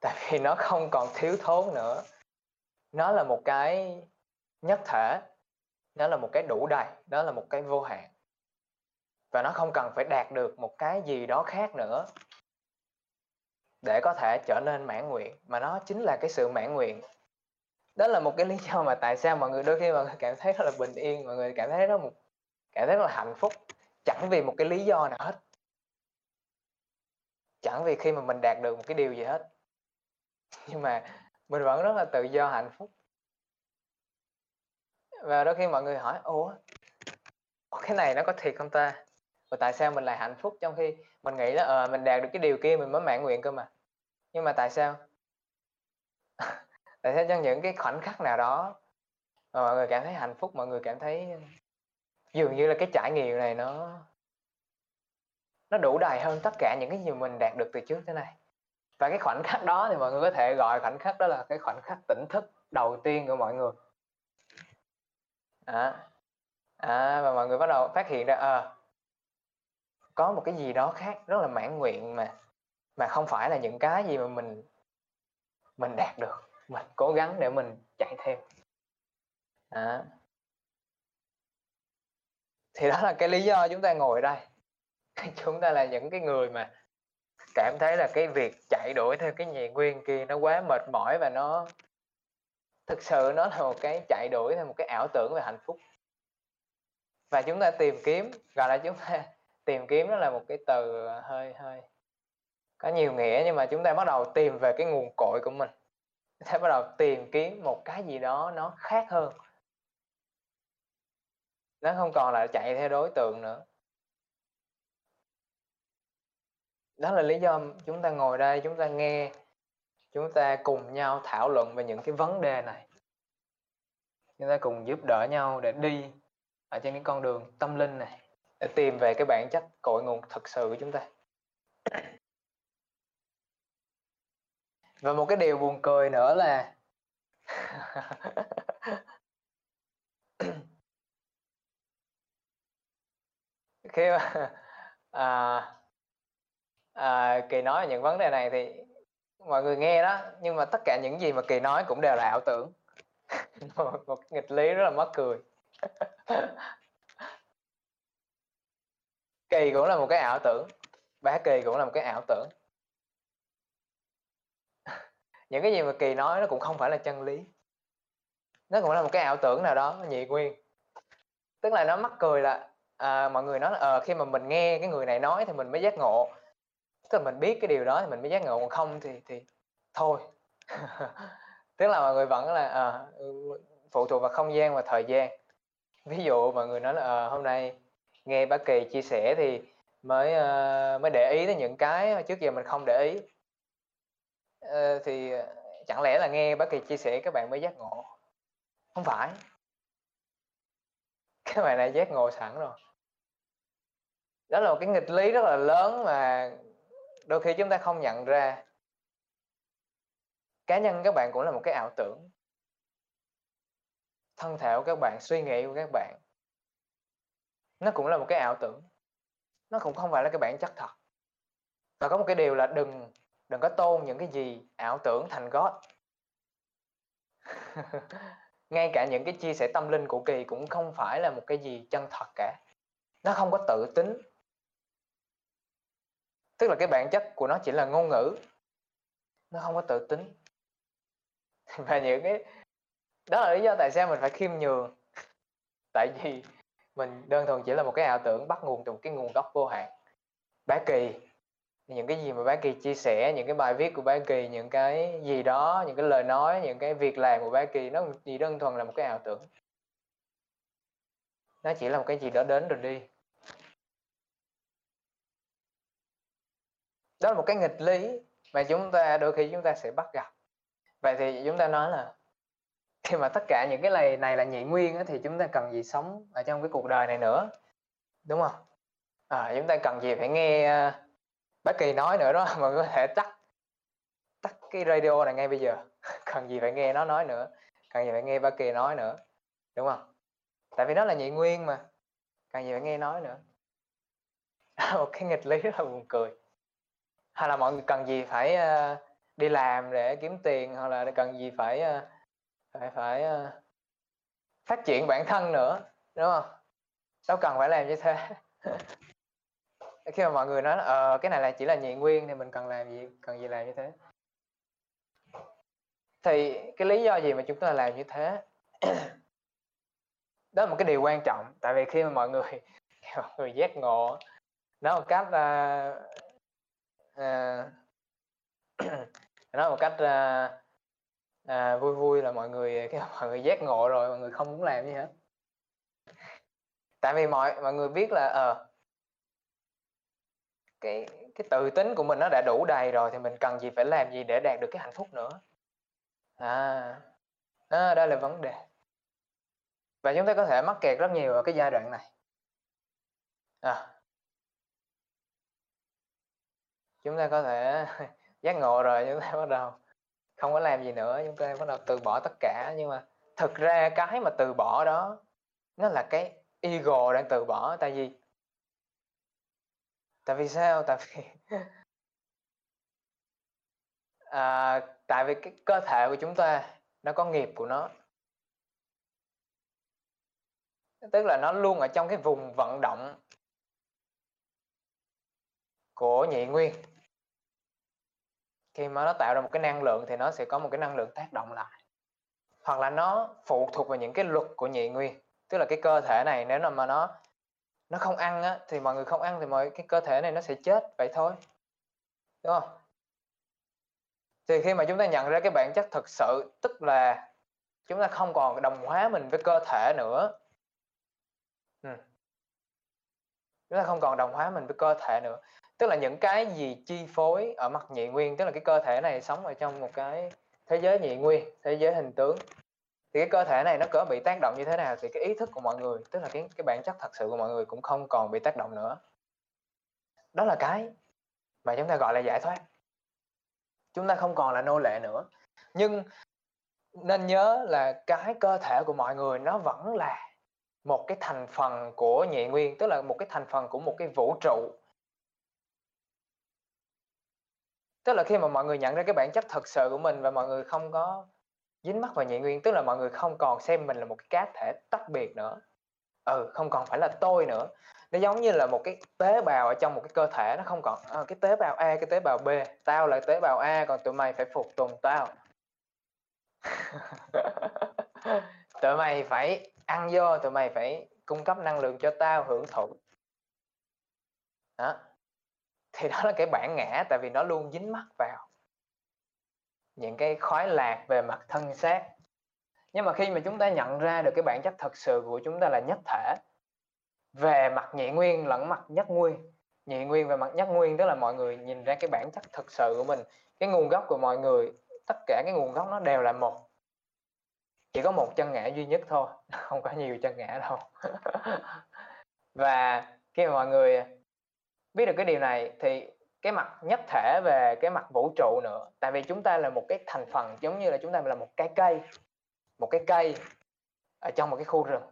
Tại vì nó không còn thiếu thốn nữa. Nó là một cái nhất thể, nó là một cái đủ đầy đó là một cái vô hạn. Và nó không cần phải đạt được một cái gì đó khác nữa để có thể trở nên mãn nguyện, mà nó chính là cái sự mãn nguyện. Đó là một cái lý do mà tại sao mọi người đôi khi mọi người cảm thấy rất là bình yên, mọi người cảm thấy rất một, cảm thấy rất là hạnh phúc, chẳng vì một cái lý do nào hết. Chẳng vì khi mà mình đạt được một cái điều gì hết. [laughs] Nhưng mà mình vẫn rất là tự do hạnh phúc. Và đôi khi mọi người hỏi, ủa, cái này nó có thiệt không ta? Và tại sao mình lại hạnh phúc trong khi mình nghĩ là ờ mình đạt được cái điều kia mình mới mãn nguyện cơ mà? Nhưng mà tại sao? [laughs] Tại sao trong những cái khoảnh khắc nào đó mà mọi người cảm thấy hạnh phúc mọi người cảm thấy ờ, dường như là cái trải nghiệm này nó nó đủ đầy hơn tất cả những cái gì mình đạt được từ trước tới nay? Và cái khoảnh khắc đó thì mọi người có thể gọi khoảnh khắc đó là cái khoảnh khắc tỉnh thức đầu tiên của mọi người. À, à và mọi người bắt đầu phát hiện ra à, có một cái gì đó khác rất là mãn nguyện mà mà không phải là những cái gì mà mình mình đạt được. Mình cố gắng để mình chạy theo. Đó. thì đó là cái lý do chúng ta ngồi đây. [laughs] Chúng ta là những cái người mà cảm thấy là cái việc chạy đuổi theo cái nhị nguyên kia nó quá mệt mỏi và nó, thực sự nó là một cái chạy đuổi theo một cái ảo tưởng về hạnh phúc. Và chúng ta tìm kiếm, gọi là chúng ta tìm kiếm nó là một cái từ à, hơi hơi có nhiều nghĩa, nhưng mà chúng ta bắt đầu tìm về cái nguồn cội của mình. Chúng ta bắt đầu tìm kiếm một cái gì đó nó khác hơn. Nó không còn là chạy theo đối tượng nữa. Đó là lý do chúng ta ngồi đây, chúng ta nghe, chúng ta cùng nhau thảo luận về những cái vấn đề này. Chúng ta cùng giúp đỡ nhau để đi ở trên cái con đường tâm linh này để tìm về cái bản chất cội nguồn thực sự của chúng ta. Và một cái điều buồn cười nữa là [laughs] khi mà à, à, kỳ nói những vấn đề này thì mọi người nghe đó nhưng mà tất cả những gì mà kỳ nói cũng đều là ảo tưởng. Một, [laughs] một nghịch lý rất là mắc cười kỳ cũng là một cái ảo tưởng. Bá kỳ cũng là một cái ảo tưởng. [laughs] Những cái gì mà kỳ nói nó cũng không phải là chân lý. Nó cũng là một cái ảo tưởng nào đó nhị nguyên. Tức là nó mắc cười là à, mọi người nói là à, khi mà mình nghe cái người này nói thì mình mới giác ngộ. Tức là mình biết cái điều đó thì mình mới giác ngộ còn không thì thì thôi. [laughs] Tức là mọi người vẫn là à, phụ thuộc vào không gian và thời gian. Ví dụ mọi người nói là à, hôm nay nghe bác kỳ chia sẻ thì mới uh, mới để ý đến những cái trước giờ mình không để ý. Uh, thì ờ, chẳng lẽ là nghe bác kỳ chia sẻ các bạn mới giác ngộ? Không phải. [laughs] Các bạn này giác ngộ sẵn rồi. Đó là một cái nghịch lý rất là lớn mà đôi khi chúng ta không nhận ra. Cá nhân các bạn cũng là một cái ảo tưởng. Thân thể của các bạn suy nghĩ của các bạn nó cũng là một cái ảo tưởng. Nó cũng không phải là cái bản chất thật. Và có một cái điều là đừng đừng có tôn những cái gì ảo tưởng thành God. [laughs] Ngay cả những cái chia sẻ tâm linh của kỳ cũng không phải là một cái gì chân thật cả. Nó không có tự tính. Tức là cái bản chất của nó chỉ là ngôn ngữ. Nó không có tự tính. [laughs] Và những cái, đó là lý do tại sao mình phải khiêm nhường. Tại vì mình đơn thuần chỉ là một cái ảo tưởng bắt nguồn từ một cái nguồn gốc vô hạn. Bá kỳ, những cái gì mà bá kỳ chia sẻ, những cái bài viết của bá kỳ, những cái gì đó, những cái lời nói, những cái việc làm của bá kỳ, nó chỉ đơn thuần là một cái ảo tưởng. Nó chỉ là một cái gì đó đến rồi đi. Đó là một cái nghịch lý mà chúng ta, đôi khi chúng ta sẽ bắt gặp. Vậy thì chúng ta nói là khi mà tất cả những cái này này là nhị nguyên á, thì chúng ta cần gì sống ở trong cái cuộc đời này nữa? Đúng không? À, chúng ta cần gì phải nghe à, uh, bác kỳ nói nữa đó [laughs] mà có thể tắt tắt cái radio này ngay bây giờ. [laughs] Cần gì phải nghe nó nói nữa? Cần gì phải nghe bác kỳ nói nữa? Đúng không? Tại vì nó là nhị nguyên mà. Cần gì phải nghe nói nữa? [laughs] Một cái nghịch lý rất là buồn cười. Hay là mọi người cần gì phải uh, đi làm để kiếm tiền hoặc là cần gì phải uh, phải phải uh, phát triển bản thân nữa đúng không? Đâu cần phải làm như thế. [laughs] Khi mà mọi người nói ờ cái này là chỉ là nhị nguyên thì mình cần làm gì cần gì làm như thế? Thì cái lý do gì mà chúng ta làm như thế? [clears throat] Đó là một cái điều quan trọng tại vì khi mà mọi người [laughs] mọi người giác ngộ nó một cách uh, uh, nói một cách [clears throat] uh, à, vui vui là mọi người [laughs] cái mọi người giác ngộ rồi mọi người không muốn làm gì hết. Tại vì mọi mọi người biết là ờ à, cái cái tự tính của mình nó đã đủ đầy rồi thì mình cần gì phải làm gì để đạt được cái hạnh phúc nữa. À đó, đó là vấn đề. Và chúng ta có thể mắc kẹt rất nhiều ở cái giai đoạn này. À, chúng ta có thể [laughs] giác ngộ rồi chúng ta bắt đầu không có làm gì nữa chúng ta bắt đầu từ bỏ tất cả. Nhưng mà thực ra cái mà từ bỏ đó nó là cái ego đang từ bỏ. Tại vì tại vì sao? Tại vì [laughs] à, tại vì cái cơ thể của chúng ta nó có nghiệp của nó. Tức là nó luôn ở trong cái vùng vận động của nhị nguyên khi mà nó tạo ra một cái năng lượng thì nó sẽ có một cái năng lượng tác động lại. Hoặc là nó phụ thuộc vào những cái luật của nhị nguyên. Tức là cái cơ thể này nếu mà nó nó không ăn á, thì mọi người không ăn thì mọi cái cơ thể này nó sẽ chết vậy thôi. Đúng không? Thì khi mà chúng ta nhận ra cái bản chất thực sự tức là chúng ta không còn đồng hóa mình với cơ thể nữa. Ừ chúng ta không còn đồng hóa mình với cơ thể nữa. Tức là những cái gì chi phối ở mặt nhị nguyên, tức là cái cơ thể này sống ở trong một cái thế giới nhị nguyên, thế giới hình tướng, thì cái cơ thể này nó có bị tác động như thế nào thì cái ý thức của mọi người, tức là cái cái bản chất thật sự của mọi người cũng không còn bị tác động nữa. Đó là cái mà chúng ta gọi là giải thoát. Chúng ta không còn là nô lệ nữa. Nhưng nên nhớ là cái cơ thể của mọi người nó vẫn là một cái thành phần của nhị nguyên tức là một cái thành phần của một cái vũ trụ. Tức là khi mà mọi người nhận ra cái bản chất thật sự của mình và mọi người không có dính mắc vào nhị nguyên tức là mọi người không còn xem mình là một cái cá thể tách biệt nữa. Ừ không còn phải là tôi nữa. Nó giống như là một cái tế bào ở trong một cái cơ thể nó không còn à, cái tế bào A cái tế bào B. Tao là tế bào A còn tụi mày phải phục tùng tao. [laughs] Tụi mày phải ăn vô, tụi mày phải cung cấp năng lượng cho tao hưởng thụ. Đó. Thì đó là cái bản ngã, tại vì nó luôn dính mắc vào. Những cái khoái lạc về mặt thân xác. Nhưng mà khi mà chúng ta nhận ra được cái bản chất thật sự của chúng ta là nhất thể, về mặt nhị nguyên lẫn mặt nhất nguyên. Nhị nguyên về mặt nhất nguyên, tức là mọi người nhìn ra cái bản chất thật sự của mình. Cái nguồn gốc của mọi người, tất cả cái nguồn gốc nó đều là một chỉ có một chân ngã duy nhất thôi, [laughs] không có nhiều chân ngã đâu. [laughs] Và khi mà mọi người biết được cái điều này thì cái mặt nhất thể về cái mặt vũ trụ nữa, tại vì chúng ta là một cái thành phần giống như là chúng ta là một cái cây, một cái cây ở trong một cái khu rừng.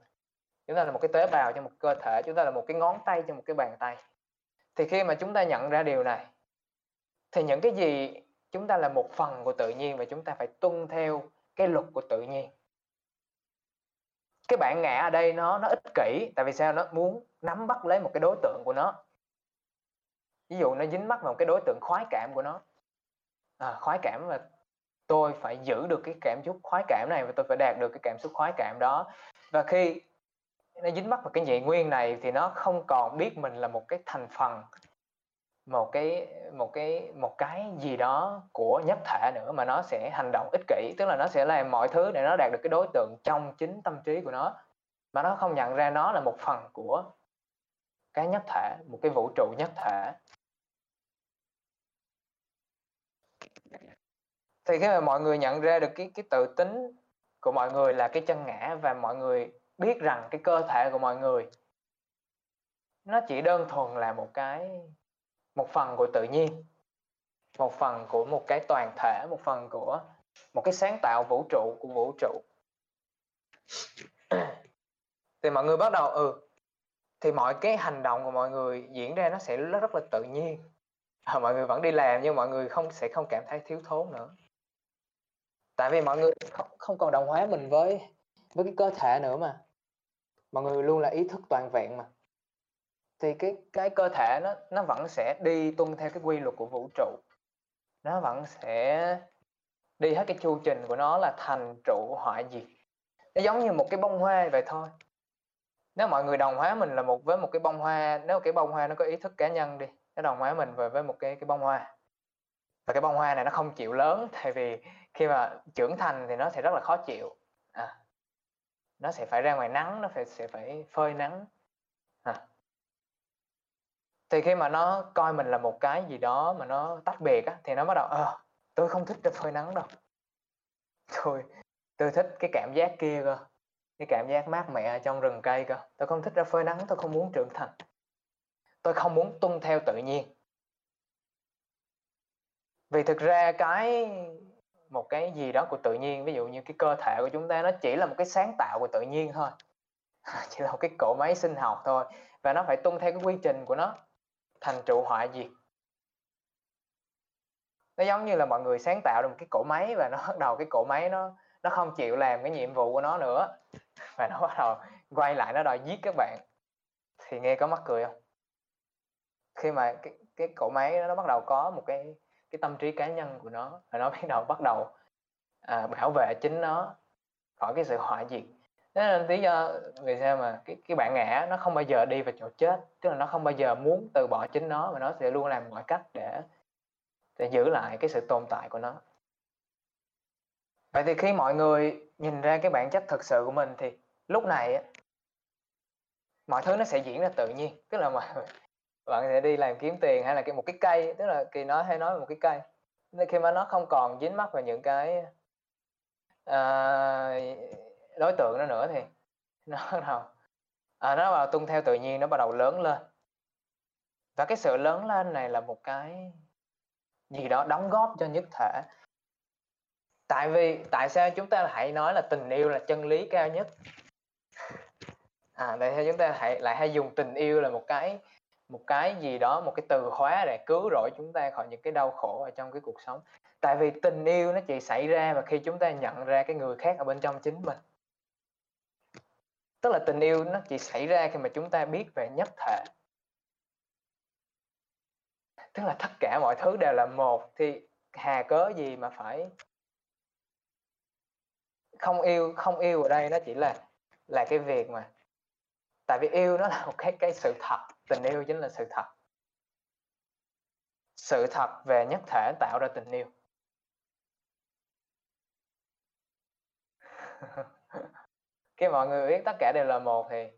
Chúng ta là một cái tế bào trong một cơ thể, chúng ta là một cái ngón tay trong một cái bàn tay. Thì khi mà chúng ta nhận ra điều này, thì những cái gì chúng ta là một phần của tự nhiên và chúng ta phải tuân theo cái luật của tự nhiên cái bạn ngã ở đây nó nó ích kỷ tại vì sao? Nó muốn nắm bắt lấy một cái đối tượng của nó. Ví dụ nó dính mắc vào một cái đối tượng khoái cảm của nó. À, khoái cảm và tôi phải giữ được cái cảm xúc khoái cảm này và tôi phải đạt được cái cảm xúc khoái cảm đó. Và khi nó dính mắc vào cái nhị nguyên này thì nó không còn biết mình là một cái thành phần một cái một cái một cái gì đó của nhất thể nữa mà nó sẽ hành động ích kỷ, tức là nó sẽ làm mọi thứ để nó đạt được cái đối tượng trong chính tâm trí của nó. Mà nó không nhận ra nó là một phần của cái nhất thể, một cái vũ trụ nhất thể. Thì khi mà mọi người nhận ra được cái cái tự tính của mọi người là cái chân ngã và mọi người biết rằng cái cơ thể của mọi người, nó chỉ đơn thuần là một cái một phần của tự nhiên một phần của một cái toàn thể một phần của một cái sáng tạo vũ trụ của vũ trụ. Thì mọi người bắt đầu ừ thì mọi cái hành động của mọi người diễn ra nó sẽ rất, rất là tự nhiên. À, mọi người vẫn đi làm nhưng mọi người không sẽ không cảm thấy thiếu thốn nữa. Tại vì mọi người không, không còn đồng hóa mình với với cái cơ thể nữa mà. Mọi người luôn là ý thức toàn vẹn mà thì cái cái cơ thể nó nó vẫn sẽ đi tuân theo cái quy luật của vũ trụ. Nó vẫn sẽ đi hết cái chu trình của nó là thành trụ hoại diệt. Nó giống như một cái bông hoa vậy thôi. Nếu mọi người đồng hóa mình là một với một cái bông hoa nếu cái bông hoa nó có ý thức cá nhân đi nó đồng hóa mình về với một cái cái bông hoa. Và cái bông hoa này nó không chịu lớn [laughs] tại vì khi mà trưởng thành thì nó sẽ rất là khó chịu. À, nó sẽ phải ra ngoài nắng nó phải sẽ phải phơi nắng. À thì khi mà nó coi mình là một cái gì đó mà nó tách biệt á, thì nó bắt đầu ờ tôi không thích ra phơi nắng đâu. Tôi tôi thích cái cảm giác kia cơ cái cảm giác mát mẻ trong rừng cây cơ. Tôi không thích ra phơi nắng tôi không muốn trưởng thành. Tôi không muốn tuân theo tự nhiên. Vì thực ra cái một cái gì đó của tự nhiên ví dụ như cái cơ thể của chúng ta nó chỉ là một cái sáng tạo của tự nhiên thôi. [laughs] Chỉ là một cái cỗ máy sinh học thôi và nó phải tuân theo cái quy trình của nó thành trụ họa diệt. Nó giống như là mọi người sáng tạo được một cái cỗ máy và nó bắt đầu cái cỗ máy nó nó không chịu làm cái nhiệm vụ của nó nữa. Và nó bắt đầu quay lại nó đòi giết các bạn. Thì nghe có mắc cười không? Khi mà cái cái cỗ máy nó bắt đầu có một cái cái tâm trí cá nhân của nó và nó bắt đầu bắt đầu à, bảo vệ chính nó khỏi cái sự hỏa diệt thế nên lý do vì sao mà cái cái bạn ngã nó không bao giờ đi vào chỗ chết tức là nó không bao giờ muốn từ bỏ chính nó mà nó sẽ luôn làm mọi cách để để giữ lại cái sự tồn tại của nó. Vậy thì khi mọi người nhìn ra cái bản chất thực sự của mình thì lúc này mọi thứ nó sẽ diễn ra tự nhiên. Tức là mà bạn sẽ đi làm kiếm tiền hay là cái một cái cây tức là kỳ nói hay nói một cái cây. Nên khi mà nó không còn dính mắc vào những cái uh, đối tượng nó nữa thì [laughs] nó bắt đầu à, nó vào tuân theo tự nhiên nó bắt đầu lớn lên. Và cái sự lớn lên này là một cái gì đó đóng góp cho nhất thể. Tại vì tại sao chúng ta hãy nói là tình yêu là chân lý cao nhất? À tại sao chúng ta hãy lại hay dùng tình yêu là một cái một cái gì đó một cái từ khóa để cứu rỗi chúng ta khỏi những cái đau khổ ở trong cái cuộc sống? Tại vì tình yêu nó chỉ xảy ra mà khi chúng ta nhận ra cái người khác ở bên trong chính mình tức là tình yêu nó chỉ xảy ra khi mà chúng ta biết về nhất thể. Tức là tất cả mọi thứ đều là một, thì hà cớ gì mà phải không yêu không yêu ở đây nó chỉ là là cái việc mà tại vì yêu nó là một cái cái sự thật, tình yêu chính là sự thật. Sự thật về nhất thể tạo ra tình yêu. [laughs] khi mọi người biết tất cả đều là một thì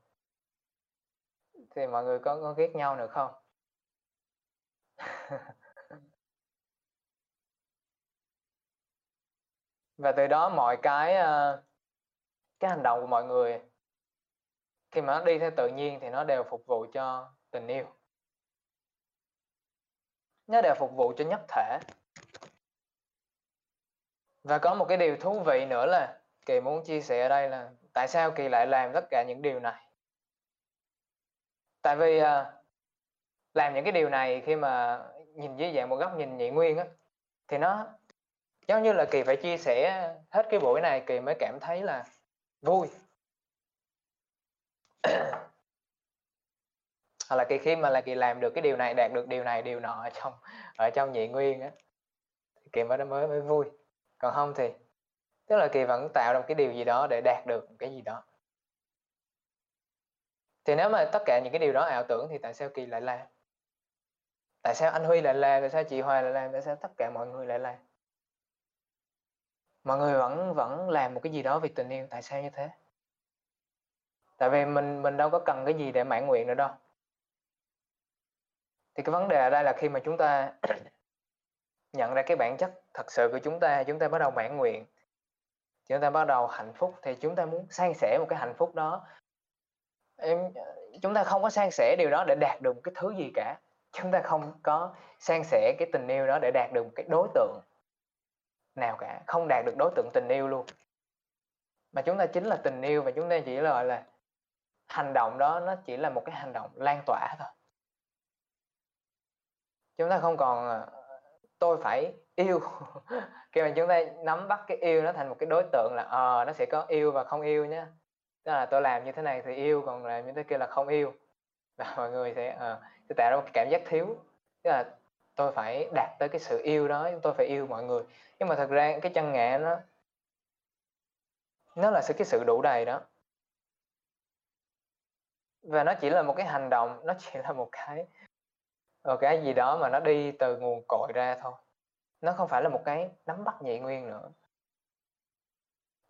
thì mọi người có có ghét nhau được không? [laughs] Và từ đó mọi cái ờ, cái hành động của mọi người, khi mà nó đi theo tự nhiên thì nó đều phục vụ cho tình yêu. Nó đều phục vụ cho nhất thể. Và có một cái điều thú vị nữa là kỳ muốn chia sẻ ở đây là tại sao kỳ lại làm tất cả những điều này? Tại vì uh, làm những cái điều này khi mà nhìn dưới dạng một góc nhìn nhị nguyên á thì nó giống như là kỳ phải chia sẻ hết cái buổi này kỳ mới cảm thấy là vui. [clears throat] Hoặc là kỳ khi mà là kỳ làm được cái điều này đạt được điều này điều nọ ở trong ở trong nhị nguyên á kỳ mới mới mới vui. Còn không thì tức là kỳ vẫn tạo ra một cái điều gì đó để đạt được một cái gì đó. Thì nếu mà tất cả những cái điều đó ảo tưởng thì tại sao kỳ lại làm tại sao anh huy lại làm tại sao chị hoài lại làm tại sao tất cả mọi người lại làm mọi người vẫn vẫn làm một cái gì đó vì tình yêu, tại sao như thế? Tại vì mình mình đâu có cần cái gì để mãn nguyện nữa đâu. Thì cái vấn đề ở đây là khi mà chúng ta [coughs] nhận ra cái bản chất thật sự của chúng ta chúng ta bắt đầu mãn nguyện chúng ta bắt đầu hạnh phúc thì chúng ta muốn san sẻ một cái hạnh phúc đó. Em, chúng ta không có san sẻ điều đó để đạt được một cái thứ gì cả. Chúng ta không có san sẻ cái tình yêu đó để đạt được một cái đối tượng nào cả. Không đạt được đối tượng tình yêu luôn. Mà chúng ta chính là tình yêu và chúng ta chỉ là gọi là hành động đó, nó chỉ là một cái hành động lan tỏa thôi. Chúng ta không còn ờ, tôi phải yêu. [laughs] khi mà chúng ta nắm bắt cái yêu nó thành một cái đối tượng là ờ à, nó sẽ có yêu và không yêu nhé tức là tôi làm như thế này thì yêu còn làm như thế kia là không yêu. [laughs] Và mọi người sẽ à, sẽ tạo ra một cái cảm giác thiếu. Tức là tôi phải đạt tới cái sự yêu đó tôi phải yêu mọi người. Nhưng mà thật ra cái chân ngã nó nó là sự cái sự đủ đầy đó. Và nó chỉ là một cái hành động nó chỉ là một cái một cái gì đó mà nó đi từ nguồn cội ra thôi nó không phải là một cái nắm bắt nhị nguyên nữa.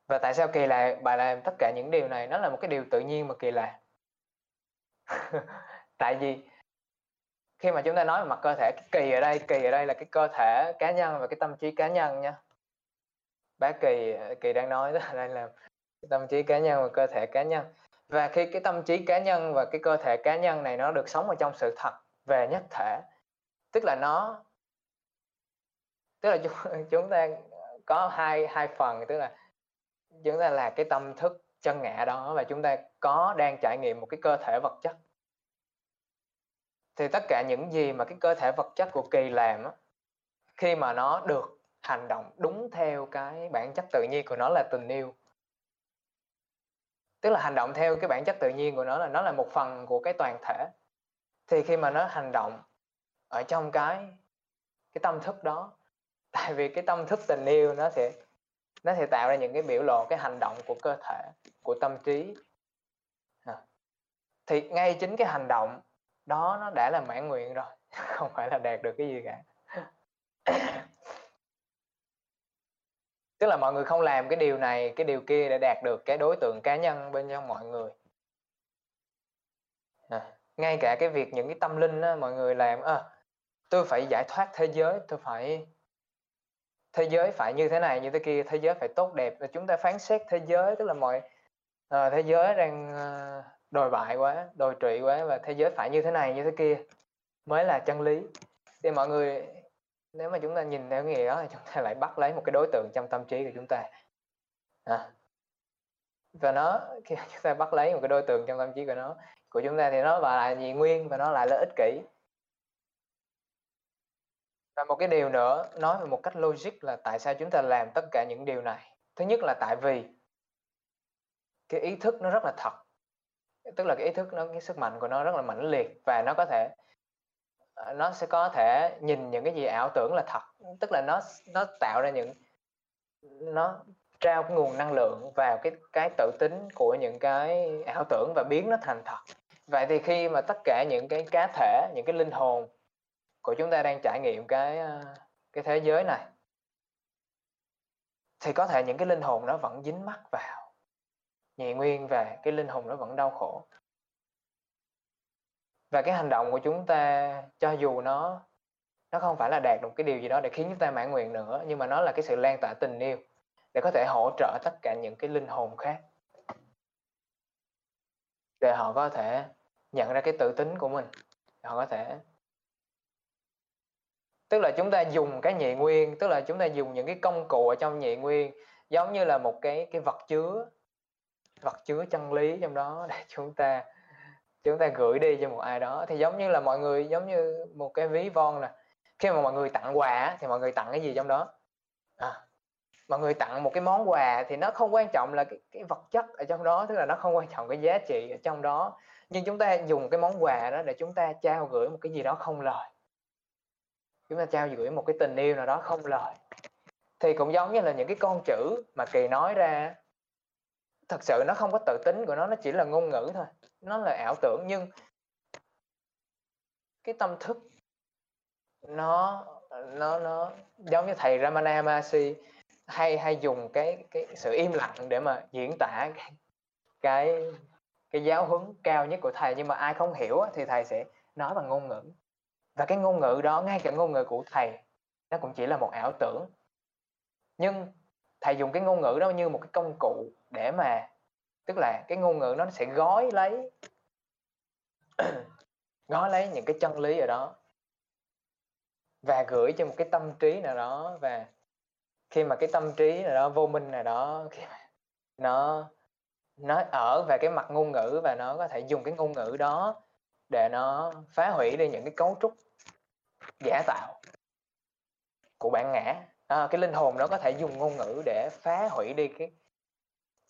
Và tại sao kỳ lạ, bà làm tất cả những điều này? Nó là một cái điều tự nhiên mà kỳ lạ. [laughs] Tại vì khi mà chúng ta nói về mặt cơ thể, cái kỳ ở đây, kỳ ở đây là cái cơ thể cá nhân và cái tâm trí cá nhân nha. Bác kỳ kỳ đang nói đó, đây là tâm trí cá nhân và cơ thể cá nhân. Và khi cái tâm trí cá nhân và cái cơ thể cá nhân này nó được sống ở trong sự thật về nhất thể, tức là nó tức là chúng, [laughs] chúng ta có hai hai phần tức là chúng ta là cái tâm thức chân ngã đó và chúng ta có đang trải nghiệm một cái cơ thể vật chất. Thì tất cả những gì mà cái cơ thể vật chất của kỳ làm á, khi mà nó được hành động đúng theo cái bản chất tự nhiên của nó là tình yêu. Tức là hành động theo cái bản chất tự nhiên của nó là nó là một phần của cái toàn thể. Thì khi mà nó hành động ở trong cái cái tâm thức đó tại vì cái tâm thức tình yêu nó sẽ nó sẽ tạo ra những cái biểu lộ cái hành động của cơ thể của tâm trí. À, thì ngay chính cái hành động đó nó đã là mãn nguyện rồi [laughs] không phải là đạt được cái gì cả. Tức là mọi người không làm cái điều này cái điều kia để đạt được cái đối tượng cá nhân bên trong mọi người. À, ngay cả cái việc những cái tâm linh đó mọi người làm à, tôi phải giải thoát thế giới tôi phải thế giới phải như thế này như thế kia thế giới phải tốt đẹp. Và chúng ta phán xét thế giới tức là mọi uh, thế giới đang uh, đồi bại quá đồi trụy quá và thế giới phải như thế này như thế kia mới là chân lý. Thì mọi người nếu mà chúng ta nhìn theo nghĩa đó thì chúng ta lại bắt lấy một cái đối tượng trong tâm trí của chúng ta. À. và nó [laughs] khi chúng ta bắt lấy một cái đối tượng trong tâm trí của nó của chúng ta thì nó và lại nhị nguyên và nó lại là ích kỷ và một cái điều nữa, nói về một cách logic là tại sao chúng ta làm tất cả những điều này. Thứ nhất là tại vì cái ý thức nó rất là thật. Tức là cái ý thức nó, cái sức mạnh của nó rất là mãnh liệt và nó có thể ờ, nó sẽ có thể nhìn những cái gì ảo tưởng là thật. Tức là nó nó tạo ra những, nó trao cái nguồn năng lượng vào cái cái tự tính của những cái ảo tưởng và biến nó thành thật. Vậy thì khi mà tất cả những cái cá thể, những cái linh hồn của chúng ta đang trải nghiệm cái ờ, cái thế giới này. Thì có thể những cái linh hồn nó vẫn dính mắc vào. Nhị nguyên và cái linh hồn nó vẫn đau khổ. Và cái hành động của chúng ta, cho dù nó nó không phải là đạt được cái điều gì đó để khiến chúng ta mãn nguyện nữa, nhưng mà nó là cái sự lan tỏa tình yêu để có thể hỗ trợ tất cả những cái linh hồn khác. Để họ có thể nhận ra cái tự tính của mình. Họ có thể tức là chúng ta dùng cái nhị nguyên tức là chúng ta dùng những cái công cụ ở trong nhị nguyên giống như là một cái cái vật chứa vật chứa chân lý trong đó để chúng ta chúng ta gửi đi cho một ai đó. Thì giống như là mọi người giống như một cái ví von nè khi mà mọi người tặng quà thì mọi người tặng cái gì trong đó? À, mọi người tặng một cái món quà thì nó không quan trọng là cái, cái vật chất ở trong đó tức là nó không quan trọng cái giá trị ở trong đó. Nhưng chúng ta dùng cái món quà đó để chúng ta trao gửi một cái gì đó không lời chúng ta trao gửi một cái tình yêu nào đó không lời. Thì cũng giống như là những cái con chữ mà kỳ nói ra thật sự nó không có tự tính của nó nó chỉ là ngôn ngữ thôi. Nó là ảo tưởng nhưng cái tâm thức nó nó nó giống như thầy Ramana Maharshi hay hay dùng cái cái sự im lặng để mà diễn tả cái cái, cái giáo huấn cao nhất của thầy. Nhưng mà ai không hiểu thì thầy sẽ nói bằng ngôn ngữ và cái ngôn ngữ đó, ngay cả ngôn ngữ của thầy, nó cũng chỉ là một ảo tưởng. Nhưng thầy dùng cái ngôn ngữ đó như một cái công cụ để mà, tức là cái ngôn ngữ nó sẽ gói lấy [clears throat] gói lấy những cái chân lý ở đó. Và gửi cho một cái tâm trí nào đó, và khi mà cái tâm trí nào đó, vô minh nào đó, khi mà nó nó ở về cái mặt ngôn ngữ và nó có thể dùng cái ngôn ngữ đó để nó phá hủy đi những cái cấu trúc giả tạo của bản ngã. À, cái linh hồn đó có thể dùng ngôn ngữ để phá hủy đi cái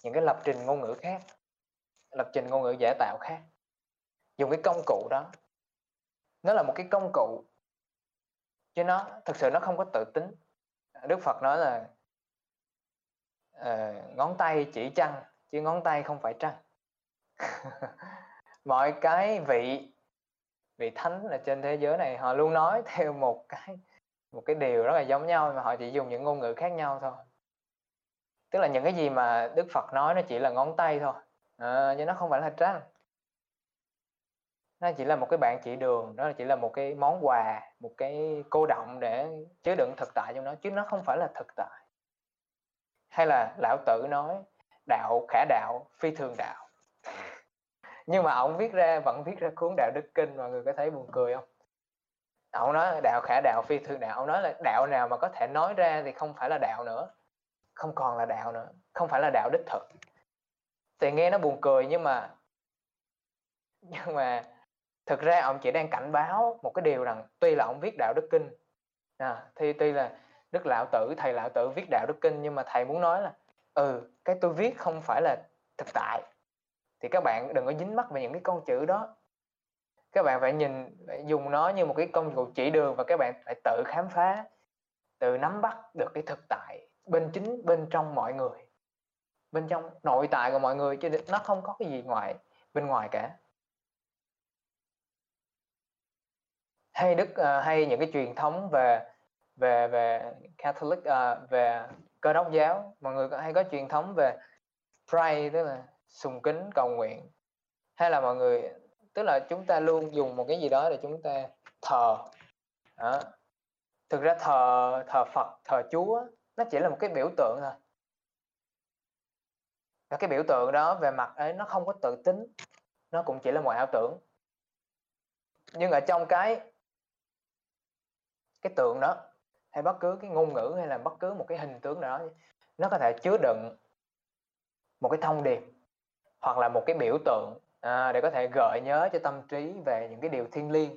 những cái lập trình ngôn ngữ khác lập trình ngôn ngữ giả tạo khác. Dùng cái công cụ đó nó là một cái công cụ chứ nó thực sự nó không có tự tính. Đức phật nói là uh, ngón tay chỉ trăng chứ ngón tay không phải trăng. [laughs] Mọi cái vị vị thánh là trên thế giới này họ luôn nói [laughs] theo một cái một cái điều rất là giống nhau mà họ chỉ dùng những ngôn ngữ khác nhau thôi. Tức là những cái gì mà đức phật nói nó chỉ là ngón tay thôi. À, chứ nó không phải là trăng. Nó chỉ là một cái bạn chỉ đường nó chỉ là một cái món quà một cái cô động để chứa đựng thực tại trong nó chứ nó không phải là thực tại. Hay là lão tử nói đạo khả đạo phi thường đạo nhưng mà ông viết ra vẫn viết ra cuốn đạo đức kinh mọi người có thấy buồn cười không? Ông nói đạo khả đạo phi thường đạo. Ông nói là đạo nào mà có thể nói ra thì không phải là đạo nữa. Không còn là đạo nữa. Không phải là đạo đích thực. Thì nghe nó buồn cười nhưng mà nhưng mà thực ra ông chỉ đang cảnh báo một cái điều rằng tuy là ông viết đạo đức kinh à, thì tuy là đức lão tử thầy lão tử viết đạo đức kinh nhưng mà thầy muốn nói là ừ cái tôi viết không phải là thực tại thì các bạn đừng có dính mắc vào những cái con chữ đó. Các bạn phải nhìn phải dùng nó như một cái công cụ chỉ đường và các bạn phải tự khám phá tự nắm bắt được cái thực tại bên chính bên trong mọi người. Bên trong nội tại của mọi người chứ nó không có cái gì ngoài bên ngoài cả. Hay đức uh, hay những cái truyền thống về về về Catholic uh, về cơ đốc giáo. Mọi người hay có truyền thống về pray tức là sùng kính cầu nguyện. Hay là mọi người, tức là chúng ta luôn dùng một cái gì đó để chúng ta thờ. Đó. thực ra thờ thờ Phật, thờ Chúa, nó chỉ là một cái biểu tượng thôi. Và cái biểu tượng đó về mặt ấy, nó không có tự tính. Nó cũng chỉ là một ảo tưởng. Nhưng ở trong cái cái tượng đó, hay bất cứ cái ngôn ngữ hay là bất cứ một cái hình tướng nào đó, nó có thể chứa đựng một cái thông điệp hoặc là một cái biểu tượng à, để có thể gợi nhớ cho tâm trí về những cái điều thiêng liêng.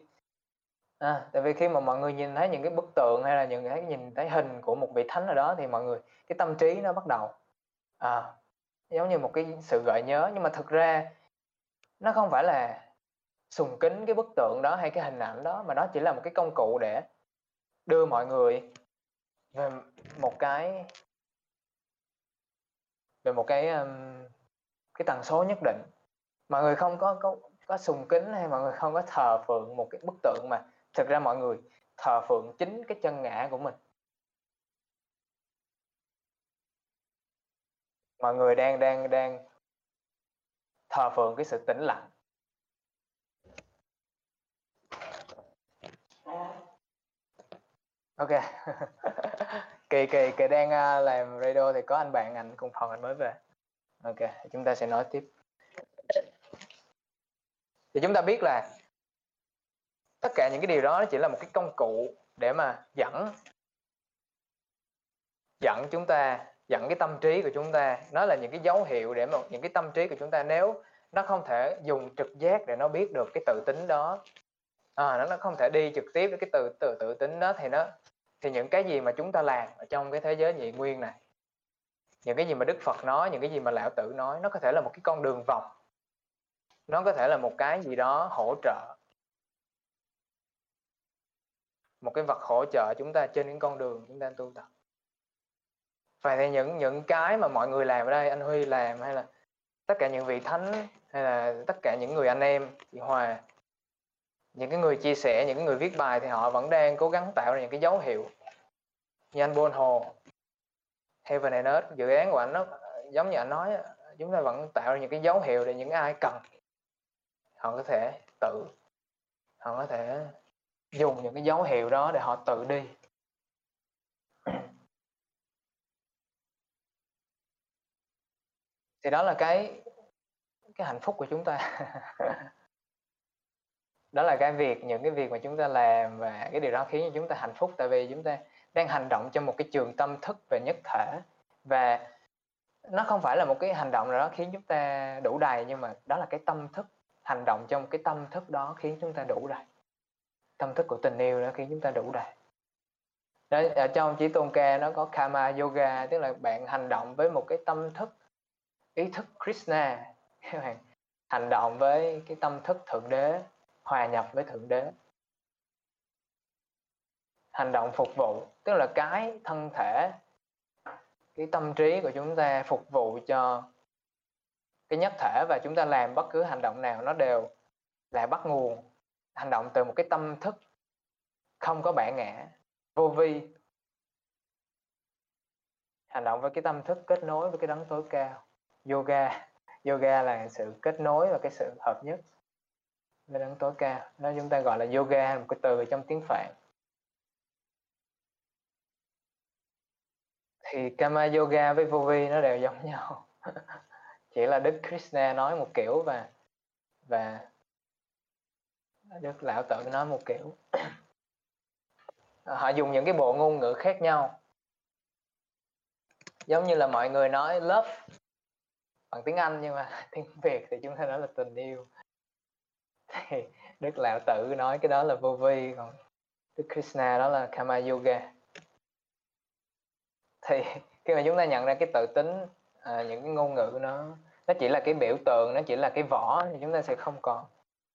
À, tại vì khi mà mọi người nhìn thấy những cái bức tượng hay là những cái nhìn thấy hình của một vị thánh nào đó thì mọi người cái tâm trí nó bắt đầu à, giống như một cái sự gợi nhớ. Nhưng mà thực ra nó không phải là sùng kính cái bức tượng đó hay cái hình ảnh đó mà nó chỉ là một cái công cụ để đưa mọi người về một cái về một cái um, cái tần số nhất định. Mọi người không có có có sùng kính hay mọi người không có thờ phượng một cái bức tượng mà thực ra mọi người thờ phượng chính cái chân ngã của mình. Mọi người đang đang đang thờ phượng cái sự tĩnh lặng. Ok. [laughs] Kỳ kỳ kỳ đang à, làm radio thì có anh bạn, anh cùng phòng anh mới về ok chúng ta sẽ nói tiếp. Thì chúng ta biết là tất cả những cái điều đó chỉ là một cái công cụ để mà dẫn dẫn chúng ta dẫn cái tâm trí của chúng ta. Nó là những cái dấu hiệu để mà những cái tâm trí của chúng ta nếu nó không thể dùng trực giác để nó biết được cái tự tính đó. À, nó nó không thể đi trực tiếp với cái từ từ tự tính đó thì nó thì những cái gì mà chúng ta làm ở trong cái thế giới nhị nguyên này những cái gì mà đức phật nói, những cái gì mà lão tử nói, nó có thể là một cái con đường vòng. Nó có thể là một cái gì đó hỗ trợ. Một cái vật hỗ trợ chúng ta trên những con đường chúng ta tu tập. Vậy thì những những cái mà mọi người làm ở đây, anh huy làm hay là tất cả những vị thánh, hay là tất cả những người anh em, chị hòa, những cái người chia sẻ, những cái người viết bài thì họ vẫn đang cố gắng tạo ra những cái dấu hiệu như anh Bôn Hồ. Heaven and Earth dự án của anh nó, giống như anh nói chúng ta vẫn tạo ra những cái dấu hiệu để những ai cần, họ có thể tự, họ có thể dùng những cái dấu hiệu đó để họ tự đi. Thì đó là cái cái hạnh phúc của chúng ta. [laughs] Đó là cái việc, những cái việc mà chúng ta làm và cái điều đó khiến cho chúng ta hạnh phúc. Tại vì chúng ta đang hành động trong một cái trường tâm thức về nhất thể. Và nó không phải là một cái hành động nào đó khiến chúng ta đủ đầy nhưng mà đó là cái tâm thức hành động trong cái tâm thức đó khiến chúng ta đủ đầy. Tâm thức của tình yêu đó khiến chúng ta đủ đầy. Đó, ở trong chỉ tôn ca nó có karma yoga tức là bạn hành động với một cái tâm thức ý thức Krishna. [laughs] Các bạn hành động với cái tâm thức thượng đế hòa nhập với thượng đế hành động phục vụ, tức là cái thân thể, cái tâm trí của chúng ta phục vụ cho cái nhất thể và chúng ta làm bất cứ hành động nào nó đều là bắt nguồn, hành động từ một cái tâm thức không có bản ngã, vô vi. Hành động với cái tâm thức kết nối với cái đấng tối cao. Yoga yoga là sự kết nối và cái sự hợp nhất với đấng tối cao. Nó chúng ta gọi là yoga một cái từ trong tiếng phạn. Thì kama yoga với vô vi nó đều giống [laughs] nhau. Chỉ là đức krishna nói một kiểu và và đức lão tự nói một kiểu. Họ dùng những cái bộ ngôn ngữ khác nhau. Giống như là mọi người nói love bằng tiếng Anh nhưng mà [laughs] tiếng Việt thì chúng ta nói là tình yêu. Thì Đức Lão Tử nói cái đó là vô vi còn Đức Krishna đó là Kama Yoga thì khi mà chúng ta nhận ra cái tự tính à, những cái ngôn ngữ nó nó chỉ là cái biểu tượng nó chỉ là cái vỏ thì chúng ta sẽ không còn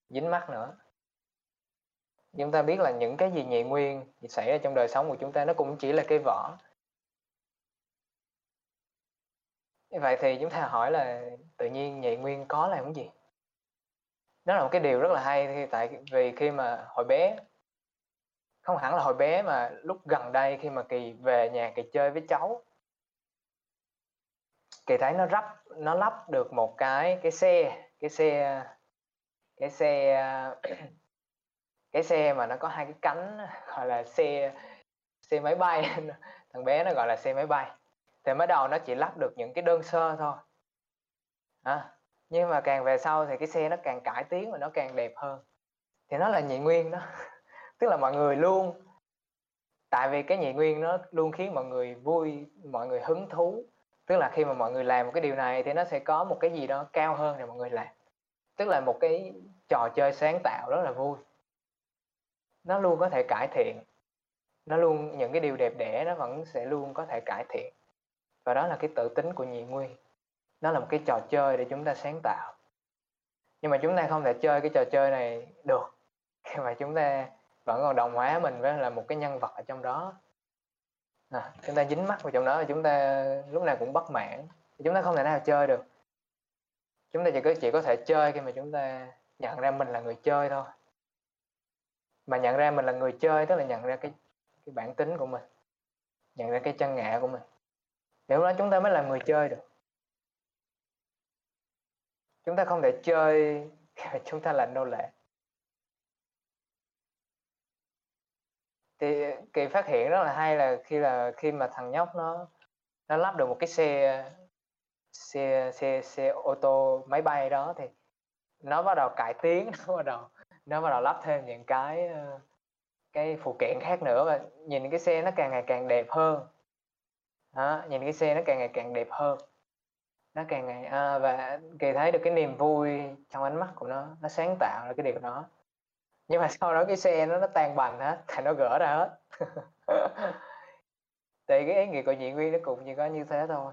dính mắt nữa. Chúng ta biết là những cái gì nhị nguyên xảy ra trong đời sống của chúng ta nó cũng chỉ là cái vỏ. Vậy thì chúng ta hỏi là tự nhiên nhị nguyên có là cái gì? Nó là một cái điều rất là hay tại vì khi mà hồi bé không hẳn là hồi bé mà lúc gần đây khi mà kỳ về nhà kỳ chơi với cháu. Kỳ thấy nó lắp nó lắp được một cái cái xe cái xe cái xe cái xe mà nó có hai cái cánh gọi là xe xe máy bay. [laughs] Thằng bé nó gọi là xe máy bay. Thì mới đầu nó chỉ lắp được những cái đơn sơ thôi. À, nhưng mà càng về sau thì cái xe nó càng cải tiến và nó càng đẹp hơn. Thì nó là nhị nguyên đó. [laughs] tức là mọi người luôn, tại vì cái nhị nguyên nó luôn khiến mọi người vui, mọi người hứng thú. Tức là khi mà mọi người làm một cái điều này thì nó sẽ có một cái gì đó cao hơn để mọi người làm. Tức là một cái trò chơi sáng tạo rất là vui. Nó luôn có thể cải thiện. Nó luôn, những cái điều đẹp đẽ nó vẫn sẽ luôn có thể cải thiện. Và đó là cái tự tính của nhị nguyên. Nó là một cái trò chơi để chúng ta sáng tạo. Nhưng mà chúng ta không thể chơi cái trò chơi này được. [laughs] Khi mà chúng ta vẫn còn đồng hóa mình với là một cái nhân vật ở trong đó. À, chúng ta dính mắt vào trong đó và chúng ta lúc nào cũng bất mãn. Chúng ta không thể nào chơi được. Chúng ta chỉ có chỉ có thể chơi khi mà chúng ta nhận ra mình là người chơi thôi. Mà nhận ra mình là người chơi tức là nhận ra cái cái bản tính của mình. Nhận ra cái chân ngã của mình. Nếu đó chúng ta mới là người chơi được. Chúng ta không thể chơi chúng ta là nô lệ. Thì kỳ phát hiện rất là hay là khi là khi mà thằng nhóc nó nó lắp được một cái xe xe xe xe ô tô máy bay đó thì nó bắt đầu cải tiến [laughs] nó bắt đầu nó bắt đầu lắp thêm những cái ờ, cái phụ kiện khác nữa và nhìn cái xe nó càng ngày càng đẹp hơn. Đó, nhìn cái xe nó càng ngày càng đẹp hơn. Nó càng ngày à, và kỳ thấy được cái niềm vui trong ánh mắt của nó nó sáng tạo ra cái điều đó nhưng mà [laughs] sau đó cái xe nó nó tan bành hết [laughs] thì nó gỡ ra hết. [laughs] Thì cái ý nghĩa của diễn viên nó cũng chỉ có như thế thôi.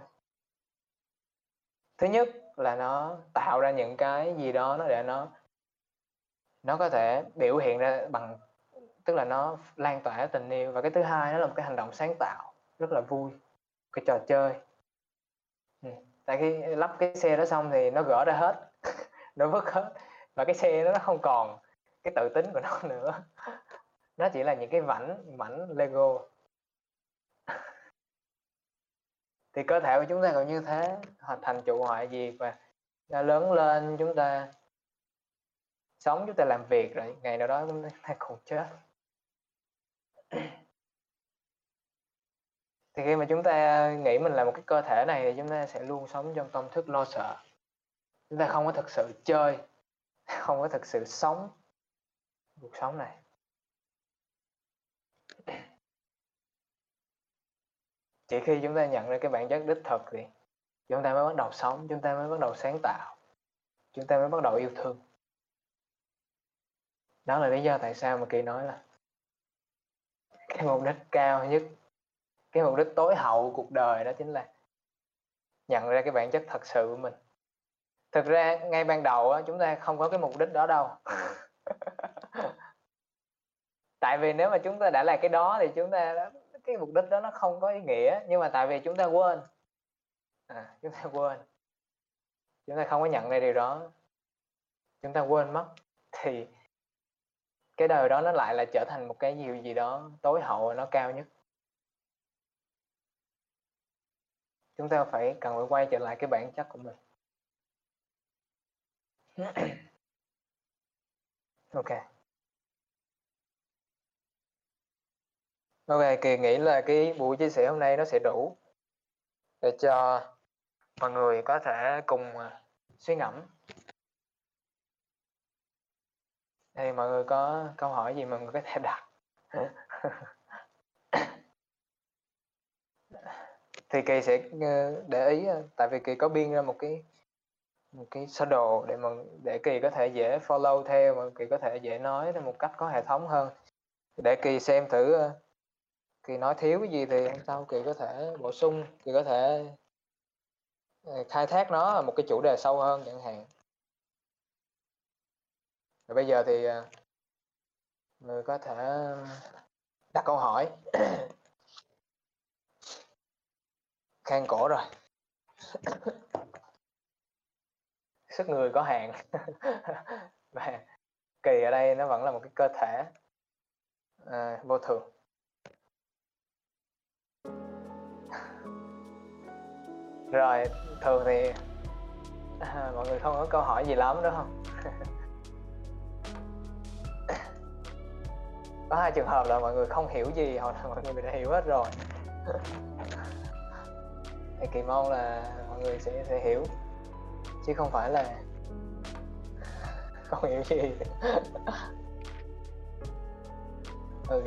Thứ nhất là nó tạo ra những cái gì đó nó để nó nó có thể biểu hiện ra bằng, tức là nó lan tỏa tình yêu. Và cái thứ hai nó là một cái hành động sáng tạo, rất là vui, cái trò chơi. Ừ. tại khi lắp cái xe đó xong thì nó gỡ ra hết, nó vứt hết. Và cái xe đó nó không còn cái tự tính của nó [laughs] nữa. Nó chỉ là những cái vảnh mảnh lego. [laughs] Thì cơ thể của chúng ta cũng như thế. Hình thành trụ hoại diệt và lớn lên, chúng ta sống, chúng ta làm việc rồi, ngày nào đó chúng ta [laughs] cũng chết. [clears throat] Thì khi mà chúng ta nghĩ mình là một cái cơ thể này thì chúng ta sẽ luôn sống trong tâm thức lo sợ. Chúng ta không có thực sự chơi, không có thực sự sống cuộc sống này. Chỉ khi chúng ta nhận ra cái bản chất đích thực thì chúng ta mới bắt đầu sống chúng ta mới bắt đầu sáng tạo chúng ta mới bắt đầu yêu thương. Đó là lý do tại sao mà kỳ nói là cái mục đích cao nhất cái mục đích tối hậu của cuộc đời đó chính là nhận ra cái bản chất thật sự của mình. Thực ra ngay ban đầu á, chúng ta không có cái mục đích đó đâu. [laughs] tại vì nếu mà chúng ta đã là cái đó thì chúng ta cái mục đích đó nó không có ý nghĩa. Nhưng mà tại vì chúng ta quên. À, chúng ta quên. Chúng ta không có nhận ra điều đó. Chúng ta quên mất. Thì cái đời đó nó lại là trở thành một cái điều gì đó tối hậu nó cao nhất. Chúng ta phải cần phải quay trở lại cái bản chất của mình. [clears throat] Ok. Ok kỳ nghĩ là cái buổi chia sẻ hôm nay nó sẽ đủ để cho mọi người có thể cùng à, suy ngẫm. Thì mọi người có câu hỏi gì mọi người có thể đặt? [laughs] Thì kỳ sẽ ờ, để ý ờ, tại vì kỳ có biên ra một cái một cái sơ đồ để mà, để kỳ có thể dễ follow theo mà kỳ có thể dễ nói theo một cách có hệ thống hơn. Để kỳ xem thử ờ, kỳ nói thiếu cái gì thì hôm sau kỳ có thể bổ sung kỳ có thể ờ, khai thác nó là một cái chủ đề sâu hơn chẳng hạn. Rồi bây giờ thì ờ, người có thể đặt câu hỏi. [coughs] Khang cổ rồi. [coughs] Sức người có hạn. [laughs] Và kỳ ở đây nó vẫn là một cái cơ thể à, vô thường. Rồi thường thì à, mọi người không có câu hỏi gì lắm đúng không? [laughs] Có hai trường hợp là mọi người không hiểu gì hoặc là mọi người đã hiểu hết rồi. [laughs] Thì kỳ mong là mọi người sẽ sẽ hiểu chứ không phải là [laughs] không hiểu gì. Ok.